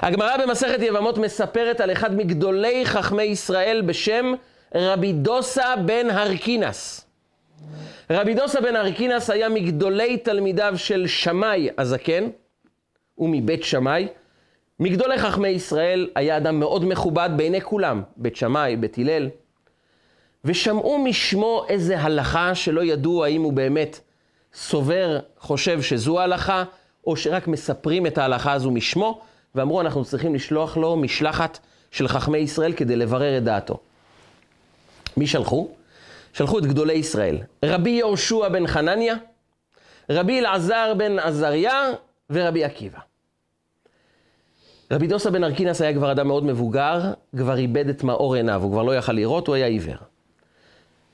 הגמרא במסכת יבמות מספרת על אחד מגדולי חכמי ישראל בשם רבי דוסה בן הרקינס. רבי דוסה בן הרקינס היה מגדולי תלמידיו של שמאי הזקן, הוא מבית שמאי. מגדולי חכמי ישראל היה אדם מאוד מכובד בעיני כולם, בית שמאי, בית הלל. ושמעו משמו איזה הלכה שלא ידעו האם הוא באמת סובר, חושב שזו ההלכה, או שרק מספרים את ההלכה הזו משמו, ואמרו, אנחנו צריכים לשלוח לו משלחת של חכמי ישראל כדי לברר את דעתו. מי שלחו? שלחו את גדולי ישראל. רבי יהושע בן חנניה, רבי אלעזר בן עזריה ורבי עקיבא. רבי דוסה בן ארקינס היה כבר אדם מאוד מבוגר, כבר איבד את מאור עיניו, הוא כבר לא יכל לראות, הוא היה עיוור.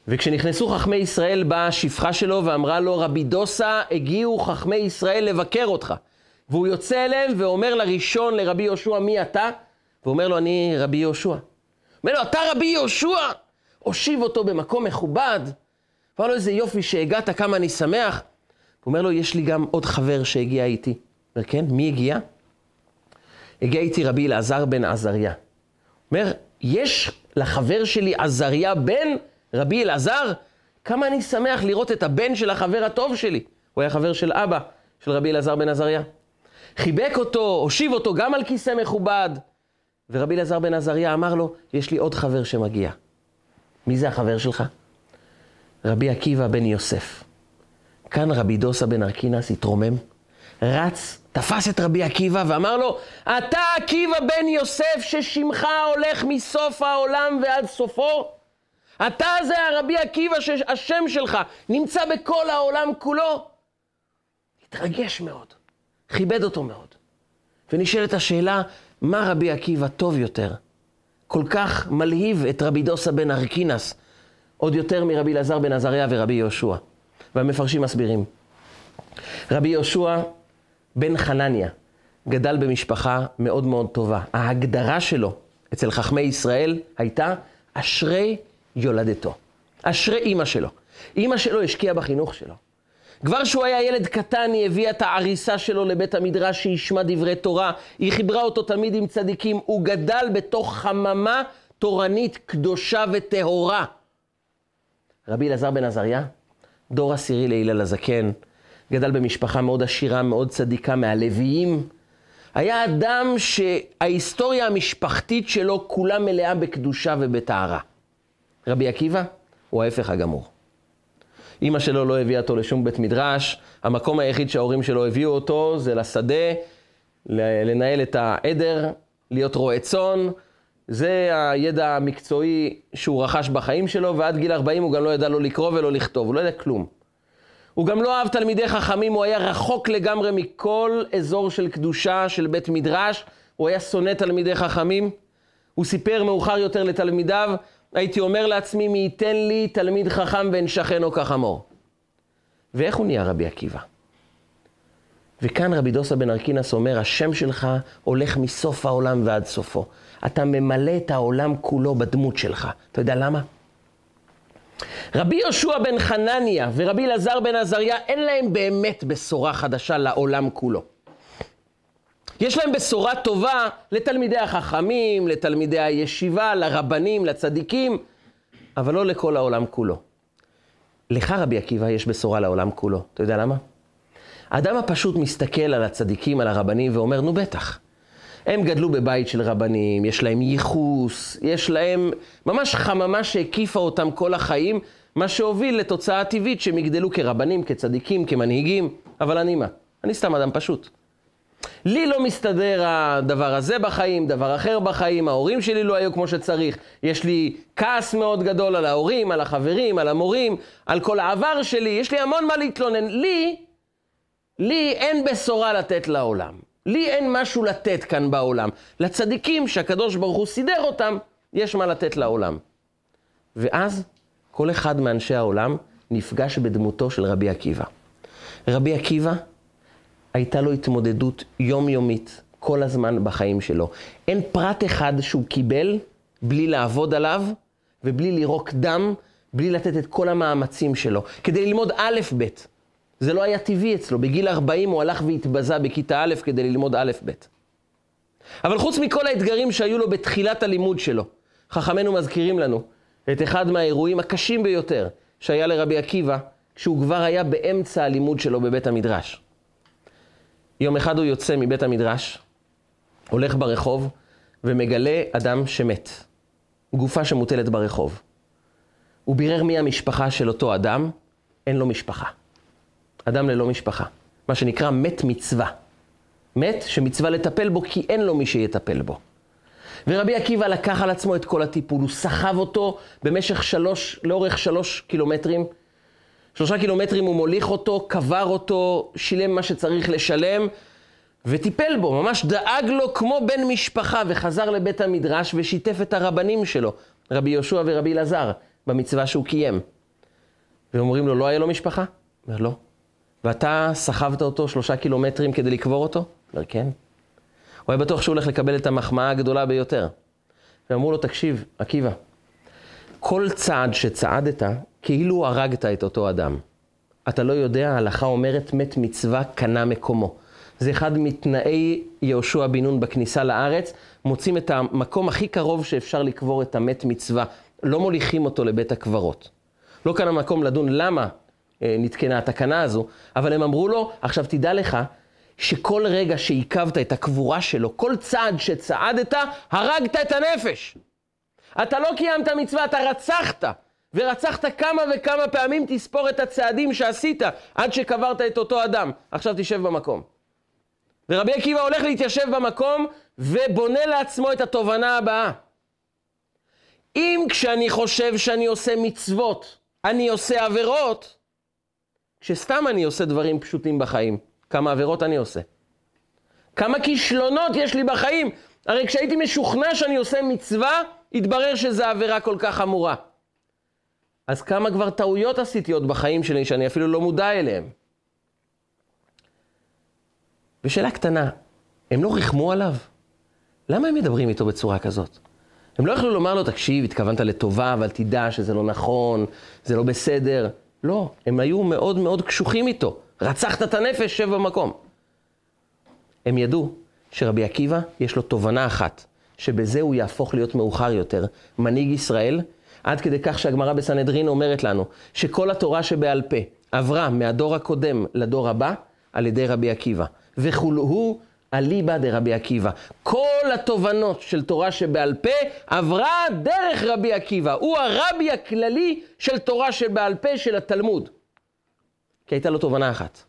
וכשנכנסו חכמי ישראל, באה השפחה שלו ואמרה לו, רבי דוסה, הגיעו חכמי ישראל לבקר אותך. והוא יוצא אליהם ואומר לראשון, לרבי יהושע, מי אתה? והוא אומר לו, אני רבי יהושע. אומר לו, אתה רבי יהושע? הושיב אותו במקום מכובד. אמר לו, איזה יופי שהגעת, כמה אני שמח. הוא אומר לו, יש לי גם עוד חבר שהגיע איתי. אומר, כן, מי הגיע? הגיע איתי רבי אלעזר בן עזריה. אומר, יש לחבר שלי עזריה בן רבי אלעזר? כמה אני שמח לראות את הבן של החבר הטוב שלי. הוא היה חבר של אבא של רבי אלעזר בן עזריה. חיבק אותו, הושיב אותו גם על כיסא מכובד. ורבי אלעזר בן עזריה אמר לו, יש לי עוד חבר שמגיע. מי זה החבר שלך? רבי עקיבא בן יוסף. כאן רבי דוסה בן ארקינס התרומם, רץ, תפס את רבי עקיבא ואמר לו, אתה עקיבא בן יוסף ששמך הולך מסוף העולם ועד סופו? אתה זה הרבי עקיבא שהשם שלך נמצא בכל העולם כולו? התרגש מאוד, כיבד אותו מאוד. ונשאלת השאלה, מה רבי עקיבא טוב יותר? כל כך מלהיב את רבי דוסה בן ארקינס, עוד יותר מרבי אלעזר בן עזריה ורבי יהושע. והמפרשים מסבירים. רבי יהושע בן חנניה גדל במשפחה מאוד מאוד טובה. ההגדרה שלו אצל חכמי ישראל הייתה אשרי יולדתו. אשרי אימא שלו. אימא שלו השקיעה בחינוך שלו. כבר כשהוא היה ילד קטן, היא הביאה את העריסה שלו לבית המדרש שישמע דברי תורה. היא חיברה אותו תמיד עם צדיקים. הוא גדל בתוך חממה תורנית קדושה וטהורה. רבי אלעזר בן עזריה, דור עשירי להלל הזקן, גדל במשפחה מאוד עשירה, מאוד צדיקה, מהלוויים. היה אדם שההיסטוריה המשפחתית שלו כולה מלאה בקדושה ובטהרה. רבי עקיבא הוא ההפך הגמור. אימא שלו לא הביאה אותו לשום בית מדרש, המקום היחיד שההורים שלו הביאו אותו זה לשדה, לנהל את העדר, להיות רועה צאן. זה הידע המקצועי שהוא רכש בחיים שלו, ועד גיל 40 הוא גם לא ידע לא לקרוא ולא לכתוב, הוא לא ידע כלום. הוא גם לא אהב תלמידי חכמים, הוא היה רחוק לגמרי מכל אזור של קדושה, של בית מדרש, הוא היה שונא תלמידי חכמים. הוא סיפר מאוחר יותר לתלמידיו, הייתי אומר לעצמי, מי ייתן לי תלמיד חכם ואין שכנו כחמור. ואיך הוא נהיה רבי עקיבא? וכאן רבי דוסה בן ארקינס אומר, השם שלך הולך מסוף העולם ועד סופו. אתה ממלא את העולם כולו בדמות שלך. אתה יודע למה? רבי יהושע בן חנניה ורבי אלעזר בן עזריה, אין להם באמת בשורה חדשה לעולם כולו. יש להם בשורה טובה לתלמידי החכמים, לתלמידי הישיבה, לרבנים, לצדיקים, אבל לא לכל העולם כולו. לך, רבי עקיבא, יש בשורה לעולם כולו. אתה יודע למה? האדם הפשוט מסתכל על הצדיקים, על הרבנים, ואומר, נו בטח. הם גדלו בבית של רבנים, יש להם ייחוס, יש להם ממש חממה שהקיפה אותם כל החיים, מה שהוביל לתוצאה טבעית שהם יגדלו כרבנים, כצדיקים, כמנהיגים. אבל אני מה? אני סתם אדם פשוט. לי לא מסתדר הדבר הזה בחיים, דבר אחר בחיים, ההורים שלי לא היו כמו שצריך. יש לי כעס מאוד גדול על ההורים, על החברים, על המורים, על כל העבר שלי, יש לי המון מה להתלונן. לי, לי אין בשורה לתת לעולם. לי אין משהו לתת כאן בעולם. לצדיקים שהקדוש ברוך הוא סידר אותם, יש מה לתת לעולם. ואז כל אחד מאנשי העולם נפגש בדמותו של רבי עקיבא. רבי עקיבא הייתה לו התמודדות יומיומית כל הזמן בחיים שלו. אין פרט אחד שהוא קיבל בלי לעבוד עליו ובלי לירוק דם, בלי לתת את כל המאמצים שלו, כדי ללמוד א' ב'. זה לא היה טבעי אצלו, בגיל 40 הוא הלך והתבזה בכיתה א' כדי ללמוד א' ב'. אבל חוץ מכל האתגרים שהיו לו בתחילת הלימוד שלו, חכמינו מזכירים לנו את אחד מהאירועים הקשים ביותר שהיה לרבי עקיבא, כשהוא כבר היה באמצע הלימוד שלו בבית המדרש. יום אחד הוא יוצא מבית המדרש, הולך ברחוב ומגלה אדם שמת. גופה שמוטלת ברחוב. הוא בירר מי המשפחה של אותו אדם, אין לו משפחה. אדם ללא משפחה. מה שנקרא מת מצווה. מת שמצווה לטפל בו כי אין לו מי שיטפל בו. ורבי עקיבא לקח על עצמו את כל הטיפול, הוא סחב אותו במשך שלוש, לאורך שלוש קילומטרים. שלושה קילומטרים הוא מוליך אותו, קבר אותו, שילם מה שצריך לשלם, וטיפל בו, ממש דאג לו כמו בן משפחה, וחזר לבית המדרש ושיתף את הרבנים שלו, רבי יהושע ורבי אלעזר, במצווה שהוא קיים. ואומרים לו, לא היה לו משפחה? אומר, לא. ואתה סחבת אותו שלושה קילומטרים כדי לקבור אותו? אומר, כן. הוא היה בטוח שהוא הולך לקבל את המחמאה הגדולה ביותר. ואמרו לו, תקשיב, עקיבא, כל צעד שצעדת, כאילו הרגת את אותו אדם. אתה לא יודע, ההלכה אומרת, מת מצווה קנה מקומו. זה אחד מתנאי יהושע בן נון בכניסה לארץ, מוצאים את המקום הכי קרוב שאפשר לקבור את המת מצווה. לא מוליכים אותו לבית הקברות. לא כאן המקום לדון למה נתקנה התקנה הזו, אבל הם אמרו לו, עכשיו תדע לך, שכל רגע שעיכבת את הקבורה שלו, כל צעד שצעדת, הרגת את הנפש. אתה לא קיימת מצווה, אתה רצחת. ורצחת כמה וכמה פעמים, תספור את הצעדים שעשית עד שקברת את אותו אדם. עכשיו תשב במקום. ורבי עקיבא הולך להתיישב במקום ובונה לעצמו את התובנה הבאה. אם כשאני חושב שאני עושה מצוות, אני עושה עבירות, כשסתם אני עושה דברים פשוטים בחיים, כמה עבירות אני עושה? כמה כישלונות יש לי בחיים? הרי כשהייתי משוכנע שאני עושה מצווה, התברר שזו עבירה כל כך חמורה. אז כמה כבר טעויות עשיתי עוד בחיים שלי שאני אפילו לא מודע אליהן? ושאלה קטנה, הם לא ריחמו עליו? למה הם מדברים איתו בצורה כזאת? הם לא יכלו לומר לו, תקשיב, התכוונת לטובה, אבל תדע שזה לא נכון, זה לא בסדר. לא, הם היו מאוד מאוד קשוחים איתו. רצחת את הנפש, שב במקום. הם ידעו שרבי עקיבא, יש לו תובנה אחת, שבזה הוא יהפוך להיות מאוחר יותר, מנהיג ישראל, עד כדי כך שהגמרא בסנהדרין אומרת לנו, שכל התורה שבעל פה עברה מהדור הקודם לדור הבא, על ידי רבי עקיבא. וכולהו אליבא דרבי עקיבא. כל התובנות של תורה שבעל פה עברה דרך רבי עקיבא. הוא הרבי הכללי של תורה שבעל פה של התלמוד. כי הייתה לו תובנה אחת.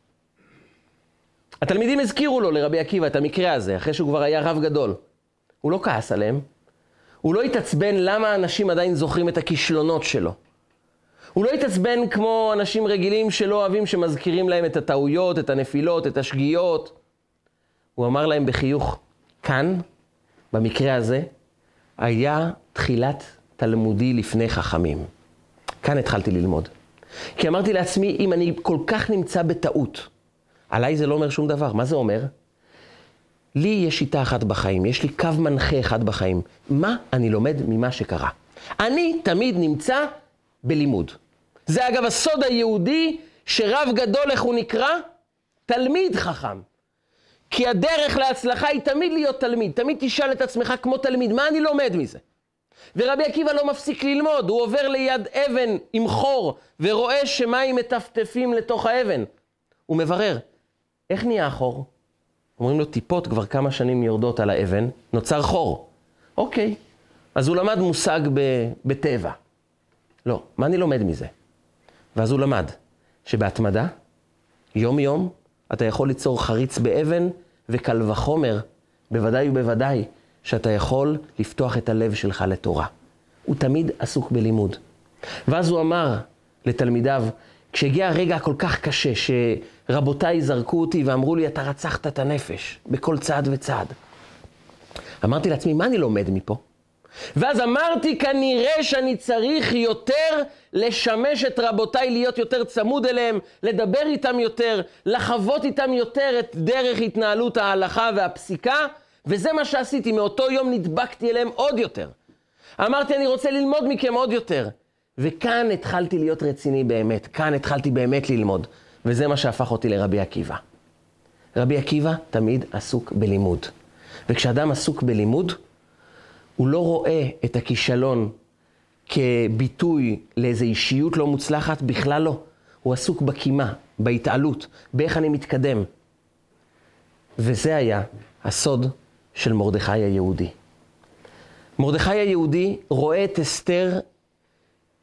התלמידים הזכירו לו, לרבי עקיבא, את המקרה הזה, אחרי שהוא כבר היה רב גדול. הוא לא כעס עליהם, הוא לא התעצבן למה אנשים עדיין זוכרים את הכישלונות שלו. הוא לא התעצבן כמו אנשים רגילים שלא אוהבים שמזכירים להם את הטעויות, את הנפילות, את השגיאות. הוא אמר להם בחיוך, כאן, במקרה הזה, היה תחילת תלמודי לפני חכמים. כאן התחלתי ללמוד. כי אמרתי לעצמי, אם אני כל כך נמצא בטעות, עליי זה לא אומר שום דבר. מה זה אומר? לי יש שיטה אחת בחיים, יש לי קו מנחה אחד בחיים. מה אני לומד ממה שקרה? אני תמיד נמצא בלימוד. זה אגב הסוד היהודי שרב גדול, איך הוא נקרא? תלמיד חכם. כי הדרך להצלחה היא תמיד להיות תלמיד. תמיד תשאל את עצמך כמו תלמיד, מה אני לומד מזה? ורבי עקיבא לא מפסיק ללמוד, הוא עובר ליד אבן עם חור ורואה שמים מטפטפים לתוך האבן. הוא מברר, איך נהיה החור? אומרים לו, טיפות כבר כמה שנים יורדות על האבן, נוצר חור. אוקיי, אז הוא למד מושג בטבע. לא, מה אני לומד מזה? ואז הוא למד שבהתמדה, יום-יום, אתה יכול ליצור חריץ באבן, וקל וחומר, בוודאי ובוודאי, שאתה יכול לפתוח את הלב שלך לתורה. הוא תמיד עסוק בלימוד. ואז הוא אמר לתלמידיו, כשהגיע הרגע הכל כך קשה, שרבותיי זרקו אותי ואמרו לי, אתה רצחת את הנפש, בכל צעד וצעד. אמרתי לעצמי, מה אני לומד מפה? ואז אמרתי, כנראה שאני צריך יותר לשמש את רבותיי, להיות יותר צמוד אליהם, לדבר איתם יותר, לחוות איתם יותר את דרך התנהלות ההלכה והפסיקה, וזה מה שעשיתי. מאותו יום נדבקתי אליהם עוד יותר. אמרתי, אני רוצה ללמוד מכם עוד יותר. וכאן התחלתי להיות רציני באמת, כאן התחלתי באמת ללמוד. וזה מה שהפך אותי לרבי עקיבא. רבי עקיבא תמיד עסוק בלימוד. וכשאדם עסוק בלימוד, הוא לא רואה את הכישלון כביטוי לאיזו אישיות לא מוצלחת, בכלל לא. הוא עסוק בקימה, בהתעלות, באיך אני מתקדם. וזה היה הסוד של מרדכי היהודי. מרדכי היהודי רואה את אסתר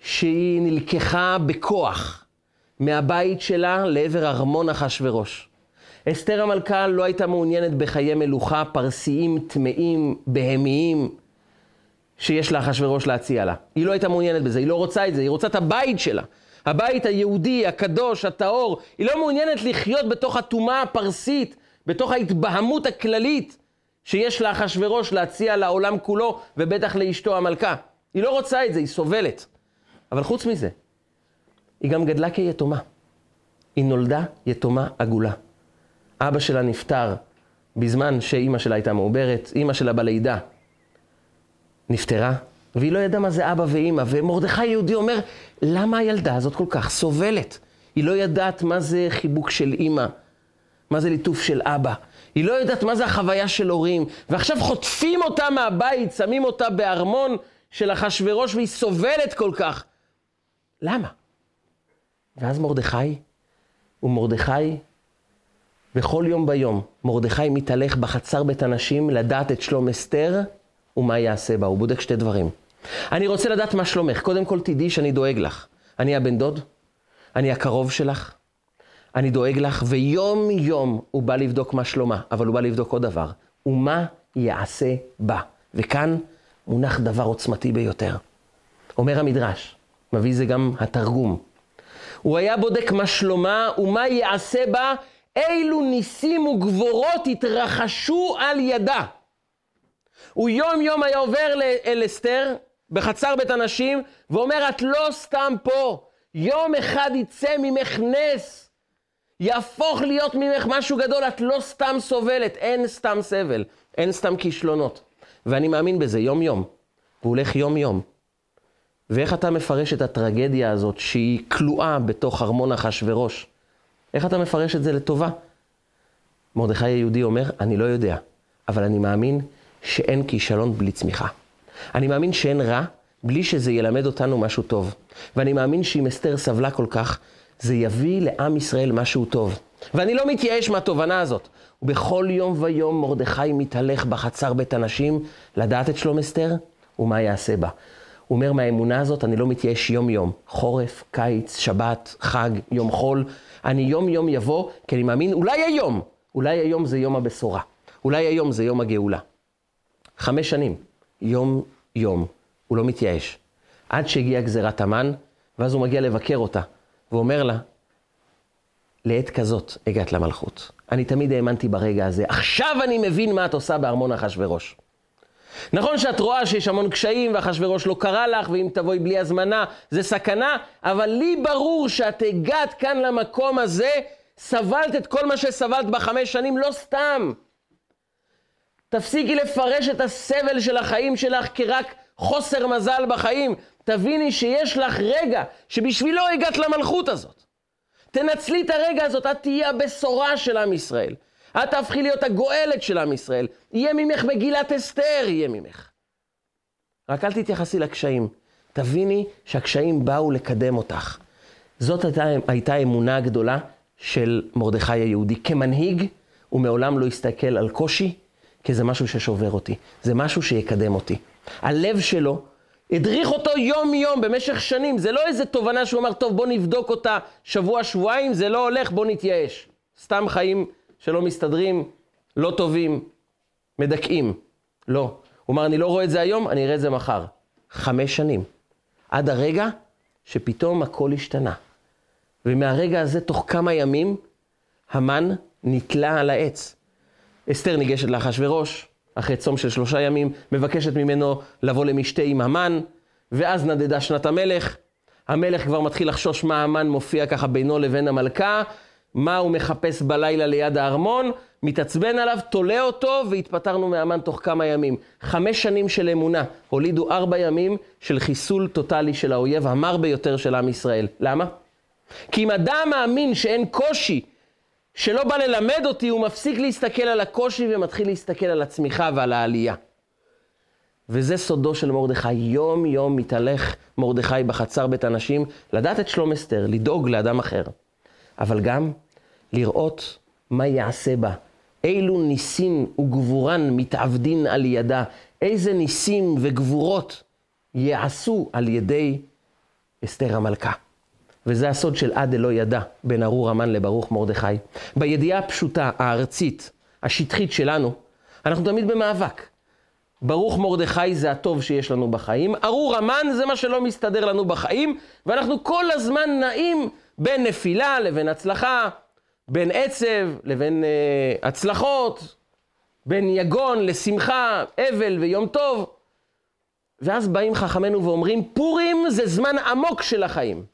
שהיא נלקחה בכוח מהבית שלה לעבר ארמון אחשורוש. אסתר המלכה לא הייתה מעוניינת בחיי מלוכה פרסיים, טמאים, בהמיים, שיש לאחשורוש להציע לה. היא לא הייתה מעוניינת בזה, היא לא רוצה את זה, היא רוצה את הבית שלה. הבית היהודי, הקדוש, הטהור. היא לא מעוניינת לחיות בתוך הטומאה הפרסית, בתוך ההתבהמות הכללית שיש לאחשורוש להציע לעולם כולו, ובטח לאשתו המלכה. היא לא רוצה את זה, היא סובלת. אבל חוץ מזה, היא גם גדלה כיתומה. היא נולדה יתומה עגולה. אבא שלה נפטר בזמן שאימא שלה הייתה מעוברת, אימא שלה בלידה נפטרה, והיא לא ידעה מה זה אבא ואימא. ומרדכי יהודי אומר, למה הילדה הזאת כל כך סובלת? היא לא יודעת מה זה חיבוק של אימא, מה זה ליטוף של אבא. היא לא יודעת מה זה החוויה של הורים. ועכשיו חוטפים אותה מהבית, שמים אותה בארמון של אחשורוש, והיא סובלת כל כך. למה? ואז מרדכי, ומרדכי, בכל יום ביום, מרדכי מתהלך בחצר בית הנשים לדעת את שלום אסתר ומה יעשה בה. הוא בודק שתי דברים. אני רוצה לדעת מה שלומך. קודם כל תדעי שאני דואג לך. אני הבן דוד, אני הקרוב שלך, אני דואג לך, ויום יום הוא בא לבדוק מה שלומה, אבל הוא בא לבדוק עוד דבר, ומה יעשה בה. וכאן מונח דבר עוצמתי ביותר. אומר המדרש, מביא זה גם התרגום. הוא היה בודק מה שלומה ומה יעשה בה, אילו ניסים וגבורות התרחשו על ידה. הוא יום יום היה עובר אל אסתר, בחצר בית הנשים, ואומר, את לא סתם פה, יום אחד יצא ממך נס, יהפוך להיות ממך משהו גדול, את לא סתם סובלת, אין סתם סבל, אין סתם כישלונות. ואני מאמין בזה יום-יום, והוא הולך יום-יום. ואיך אתה מפרש את הטרגדיה הזאת שהיא כלואה בתוך ארמון אחשורוש? איך אתה מפרש את זה לטובה? מרדכי היהודי אומר, אני לא יודע, אבל אני מאמין שאין כישלון בלי צמיחה. אני מאמין שאין רע בלי שזה ילמד אותנו משהו טוב. ואני מאמין שאם אסתר סבלה כל כך, זה יביא לעם ישראל משהו טוב. ואני לא מתייאש מהתובנה הזאת. ובכל יום ויום מרדכי מתהלך בחצר בית הנשים לדעת את שלום אסתר ומה יעשה בה. הוא אומר, מהאמונה הזאת אני לא מתייאש יום-יום. חורף, קיץ, שבת, חג, יום חול. אני יום-יום יבוא, כי אני מאמין, אולי היום, אולי היום זה יום הבשורה. אולי היום זה יום הגאולה. חמש שנים, יום-יום, הוא לא מתייאש. עד שהגיעה גזירת המן, ואז הוא מגיע לבקר אותה, ואומר לה, לעת כזאת הגעת למלכות. אני תמיד האמנתי ברגע הזה, עכשיו אני מבין מה את עושה בארמון אחשורוש. נכון שאת רואה שיש המון קשיים ואחשורוש לא קרא לך, ואם תבואי בלי הזמנה זה סכנה, אבל לי ברור שאת הגעת כאן למקום הזה, סבלת את כל מה שסבלת בחמש שנים, לא סתם. תפסיקי לפרש את הסבל של החיים שלך כרק חוסר מזל בחיים. תביני שיש לך רגע שבשבילו הגעת למלכות הזאת. תנצלי את הרגע הזאת, את תהיי הבשורה של עם ישראל. את תהפכי להיות הגואלת של עם ישראל. יהיה ממך מגילת אסתר, יהיה ממך. רק אל תתייחסי לקשיים. תביני שהקשיים באו לקדם אותך. זאת הייתה, הייתה אמונה הגדולה של מרדכי היהודי. כמנהיג, הוא מעולם לא הסתכל על קושי, כי זה משהו ששובר אותי. זה משהו שיקדם אותי. הלב שלו הדריך אותו יום-יום במשך שנים. זה לא איזה תובנה שהוא אמר, טוב, בוא נבדוק אותה שבוע-שבועיים, זה לא הולך, בוא נתייאש. סתם חיים שלא מסתדרים, לא טובים, מדכאים. לא. הוא אמר, אני לא רואה את זה היום, אני אראה את זה מחר. חמש שנים. עד הרגע שפתאום הכל השתנה. ומהרגע הזה, תוך כמה ימים, המן נתלה על העץ. אסתר ניגשת לאחשוורוש, אחרי צום של שלושה ימים, מבקשת ממנו לבוא למשתה עם המן, ואז נדדה שנת המלך. המלך כבר מתחיל לחשוש מה המן מופיע ככה בינו לבין המלכה, מה הוא מחפש בלילה ליד הארמון, מתעצבן עליו, תולה אותו, והתפטרנו מהמן תוך כמה ימים. חמש שנים של אמונה הולידו ארבע ימים של חיסול טוטאלי של האויב המר ביותר של עם ישראל. למה? כי אם אדם מאמין שאין קושי שלא בא ללמד אותי, הוא מפסיק להסתכל על הקושי ומתחיל להסתכל על הצמיחה ועל העלייה. וזה סודו של מרדכי. יום יום מתהלך מרדכי בחצר בית הנשים, לדעת את שלום אסתר, לדאוג לאדם אחר. אבל גם לראות מה יעשה בה. אילו ניסים וגבורן מתעבדין על ידה. איזה ניסים וגבורות יעשו על ידי אסתר המלכה. וזה הסוד של עד דלא ידע בין ארור המן לברוך מרדכי. בידיעה הפשוטה, הארצית, השטחית שלנו, אנחנו תמיד במאבק. ברוך מרדכי זה הטוב שיש לנו בחיים, ארור המן זה מה שלא מסתדר לנו בחיים, ואנחנו כל הזמן נעים בין נפילה לבין הצלחה, בין עצב לבין uh, הצלחות, בין יגון לשמחה, אבל ויום טוב. ואז באים חכמינו ואומרים, פורים זה זמן עמוק של החיים.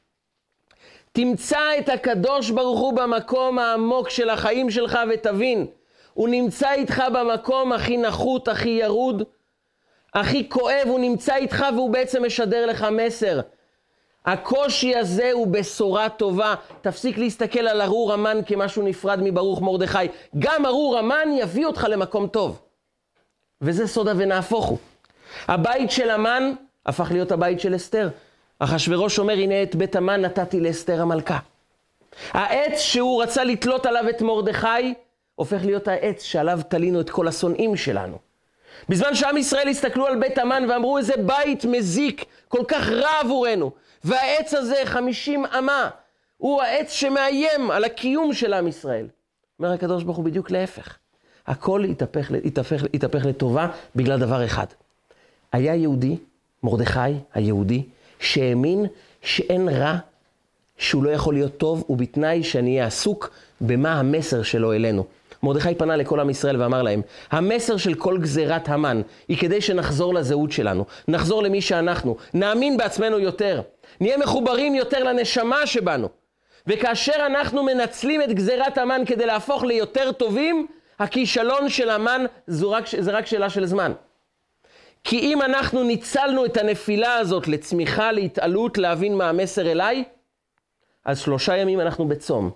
תמצא את הקדוש ברוך הוא במקום העמוק של החיים שלך ותבין, הוא נמצא איתך במקום הכי נחות, הכי ירוד, הכי כואב, הוא נמצא איתך והוא בעצם משדר לך מסר. הקושי הזה הוא בשורה טובה. תפסיק להסתכל על ארור המן כמשהו נפרד מברוך מרדכי. גם ארור המן יביא אותך למקום טוב. וזה סודה ונהפוך הוא. הבית של המן הפך להיות הבית של אסתר. אחשורוש אומר, הנה את בית המן נתתי לאסתר המלכה. העץ שהוא רצה לתלות עליו את מרדכי, הופך להיות העץ שעליו תלינו את כל השונאים שלנו. בזמן שעם ישראל הסתכלו על בית המן ואמרו איזה בית מזיק, כל כך רע עבורנו, והעץ הזה, חמישים אמה, הוא העץ שמאיים על הקיום של עם ישראל. אומר הקדוש ברוך הוא בדיוק להפך. הכל התהפך, התהפך, התהפך לטובה בגלל דבר אחד. היה יהודי, מרדכי היהודי, שהאמין שאין רע שהוא לא יכול להיות טוב, ובתנאי שאני אהיה עסוק במה המסר שלו אלינו. מרדכי פנה לכל עם ישראל ואמר להם, המסר של כל גזירת המן היא כדי שנחזור לזהות שלנו, נחזור למי שאנחנו, נאמין בעצמנו יותר, נהיה מחוברים יותר לנשמה שבנו. וכאשר אנחנו מנצלים את גזירת המן כדי להפוך ליותר טובים, הכישלון של המן זו רק, זה רק שאלה של זמן. כי אם אנחנו ניצלנו את הנפילה הזאת לצמיחה, להתעלות, להבין מה המסר אליי, אז שלושה ימים אנחנו בצום.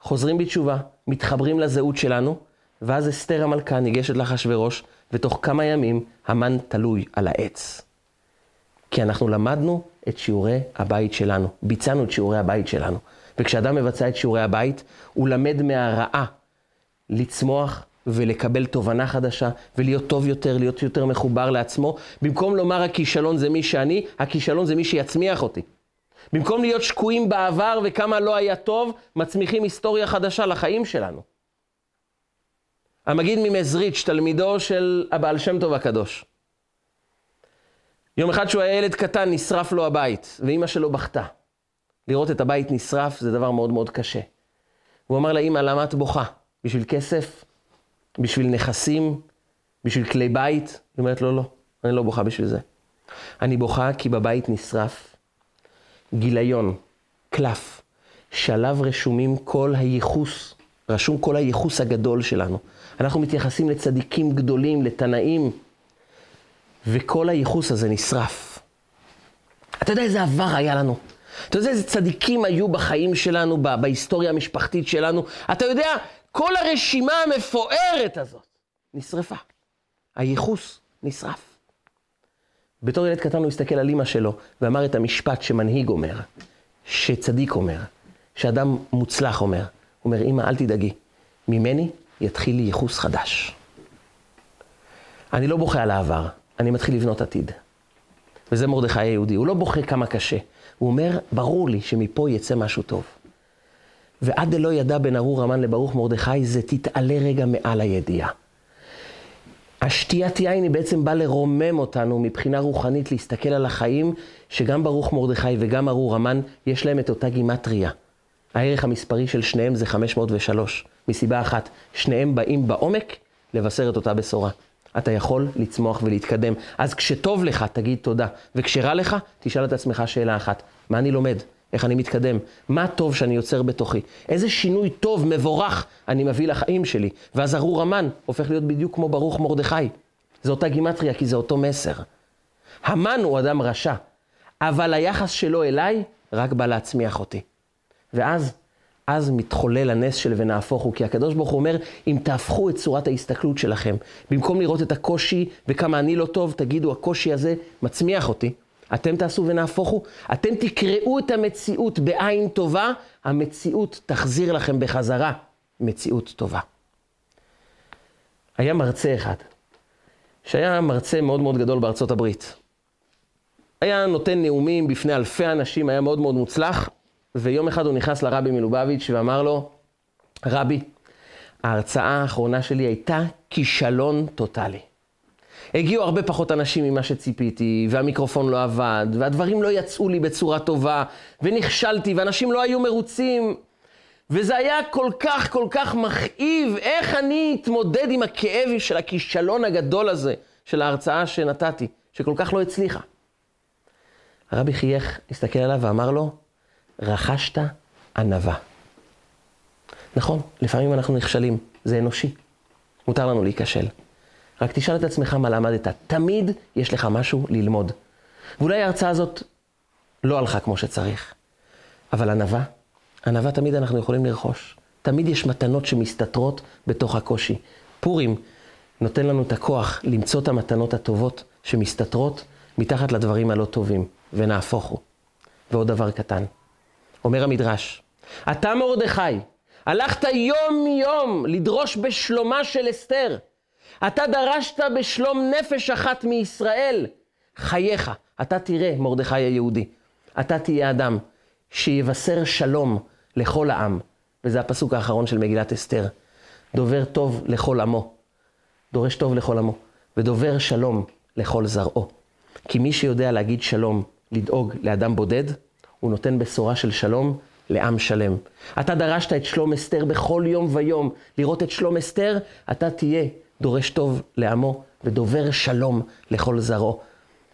חוזרים בתשובה, מתחברים לזהות שלנו, ואז אסתר המלכה ניגשת לאחשוורוש, ותוך כמה ימים המן תלוי על העץ. כי אנחנו למדנו את שיעורי הבית שלנו, ביצענו את שיעורי הבית שלנו. וכשאדם מבצע את שיעורי הבית, הוא למד מהרעה לצמוח ולקבל תובנה חדשה, ולהיות טוב יותר, להיות יותר מחובר לעצמו. במקום לומר הכישלון זה מי שאני, הכישלון זה מי שיצמיח אותי. במקום להיות שקועים בעבר וכמה לא היה טוב, מצמיחים היסטוריה חדשה לחיים שלנו. המגיד ממזריץ', תלמידו של הבעל שם טוב הקדוש. יום אחד שהוא היה ילד קטן, נשרף לו הבית, ואימא שלו בכתה. לראות את הבית נשרף זה דבר מאוד מאוד קשה. הוא אמר לאימא, למה את בוכה? בשביל כסף? בשביל נכסים? בשביל כלי בית? היא אומרת לו, לא, אני לא בוכה בשביל זה. אני בוכה כי בבית נשרף גיליון, קלף, שעליו רשומים כל הייחוס, רשום כל הייחוס הגדול שלנו. אנחנו מתייחסים לצדיקים גדולים, לתנאים, וכל הייחוס הזה נשרף. אתה יודע איזה עבר היה לנו? אתה יודע איזה צדיקים היו בחיים שלנו, בהיסטוריה המשפחתית שלנו? אתה יודע, כל הרשימה המפוארת הזאת נשרפה. הייחוס נשרף. בתור ילד קטן הוא הסתכל על אימא שלו ואמר את המשפט שמנהיג אומר, שצדיק אומר, שאדם מוצלח אומר. הוא אומר, אימא, אל תדאגי, ממני יתחיל לי ייחוס חדש. אני לא בוכה על העבר, אני מתחיל לבנות עתיד. וזה מרדכי היהודי, הוא לא בוכה כמה קשה. הוא אומר, ברור לי שמפה יצא משהו טוב. ועד דלא ידע בין ארור המן לברוך מרדכי, זה תתעלה רגע מעל הידיעה. השתיית יין היא בעצם באה לרומם אותנו מבחינה רוחנית, להסתכל על החיים, שגם ברוך מרדכי וגם ארור המן, יש להם את אותה גימטריה. הערך המספרי של שניהם זה 503, מסיבה אחת, שניהם באים בעומק לבשר את אותה בשורה. אתה יכול לצמוח ולהתקדם. אז כשטוב לך, תגיד תודה, וכשרע לך, תשאל את עצמך שאלה אחת, מה אני לומד? איך אני מתקדם, מה הטוב שאני יוצר בתוכי, איזה שינוי טוב, מבורך, אני מביא לחיים שלי. ואז ארור המן הופך להיות בדיוק כמו ברוך מרדכי. זו אותה גימטריה, כי זה אותו מסר. המן הוא אדם רשע, אבל היחס שלו אליי רק בא להצמיח אותי. ואז, אז מתחולל הנס של ונהפוך הוא, כי הקדוש ברוך הוא אומר, אם תהפכו את צורת ההסתכלות שלכם, במקום לראות את הקושי וכמה אני לא טוב, תגידו, הקושי הזה מצמיח אותי. אתם תעשו ונהפוך הוא, אתם תקראו את המציאות בעין טובה, המציאות תחזיר לכם בחזרה מציאות טובה. היה מרצה אחד, שהיה מרצה מאוד מאוד גדול בארצות הברית. היה נותן נאומים בפני אלפי אנשים, היה מאוד מאוד מוצלח, ויום אחד הוא נכנס לרבי מלובביץ' ואמר לו, רבי, ההרצאה האחרונה שלי הייתה כישלון טוטאלי. הגיעו הרבה פחות אנשים ממה שציפיתי, והמיקרופון לא עבד, והדברים לא יצאו לי בצורה טובה, ונכשלתי, ואנשים לא היו מרוצים. וזה היה כל כך כל כך מכאיב, איך אני אתמודד עם הכאב של הכישלון הגדול הזה, של ההרצאה שנתתי, שכל כך לא הצליחה. הרבי חייך, הסתכל עליו ואמר לו, רכשת ענווה. נכון, לפעמים אנחנו נכשלים, זה אנושי. מותר לנו להיכשל. רק תשאל את עצמך מה למדת. תמיד יש לך משהו ללמוד. ואולי ההרצאה הזאת לא הלכה כמו שצריך, אבל ענווה, ענווה תמיד אנחנו יכולים לרכוש. תמיד יש מתנות שמסתתרות בתוך הקושי. פורים נותן לנו את הכוח למצוא את המתנות הטובות שמסתתרות מתחת לדברים הלא טובים, ונהפוך הוא. ועוד דבר קטן, אומר המדרש, אתה מרדכי, הלכת יום-יום לדרוש בשלומה של אסתר. אתה דרשת בשלום נפש אחת מישראל. חייך, אתה תראה, מרדכי היהודי, אתה תהיה אדם שיבשר שלום לכל העם, וזה הפסוק האחרון של מגילת אסתר. דובר טוב לכל עמו, דורש טוב לכל עמו, ודובר שלום לכל זרעו. כי מי שיודע להגיד שלום, לדאוג לאדם בודד, הוא נותן בשורה של שלום לעם שלם. אתה דרשת את שלום אסתר בכל יום ויום, לראות את שלום אסתר, אתה תהיה דורש טוב לעמו ודובר שלום לכל זרעו.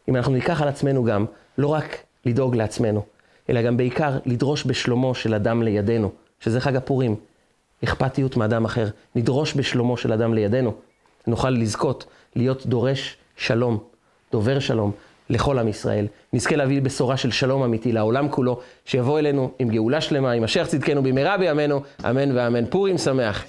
אם אנחנו ניקח על עצמנו גם, לא רק לדאוג לעצמנו, אלא גם בעיקר לדרוש בשלומו של אדם לידינו, שזה חג הפורים, אכפתיות מאדם אחר. נדרוש בשלומו של אדם לידינו, נוכל לזכות להיות דורש שלום, דובר שלום לכל עם ישראל. נזכה להביא בשורה של שלום אמיתי לעולם כולו, שיבוא אלינו עם גאולה שלמה, עם אשר צדקנו במהרה בימינו, אמן ואמן. פורים שמח.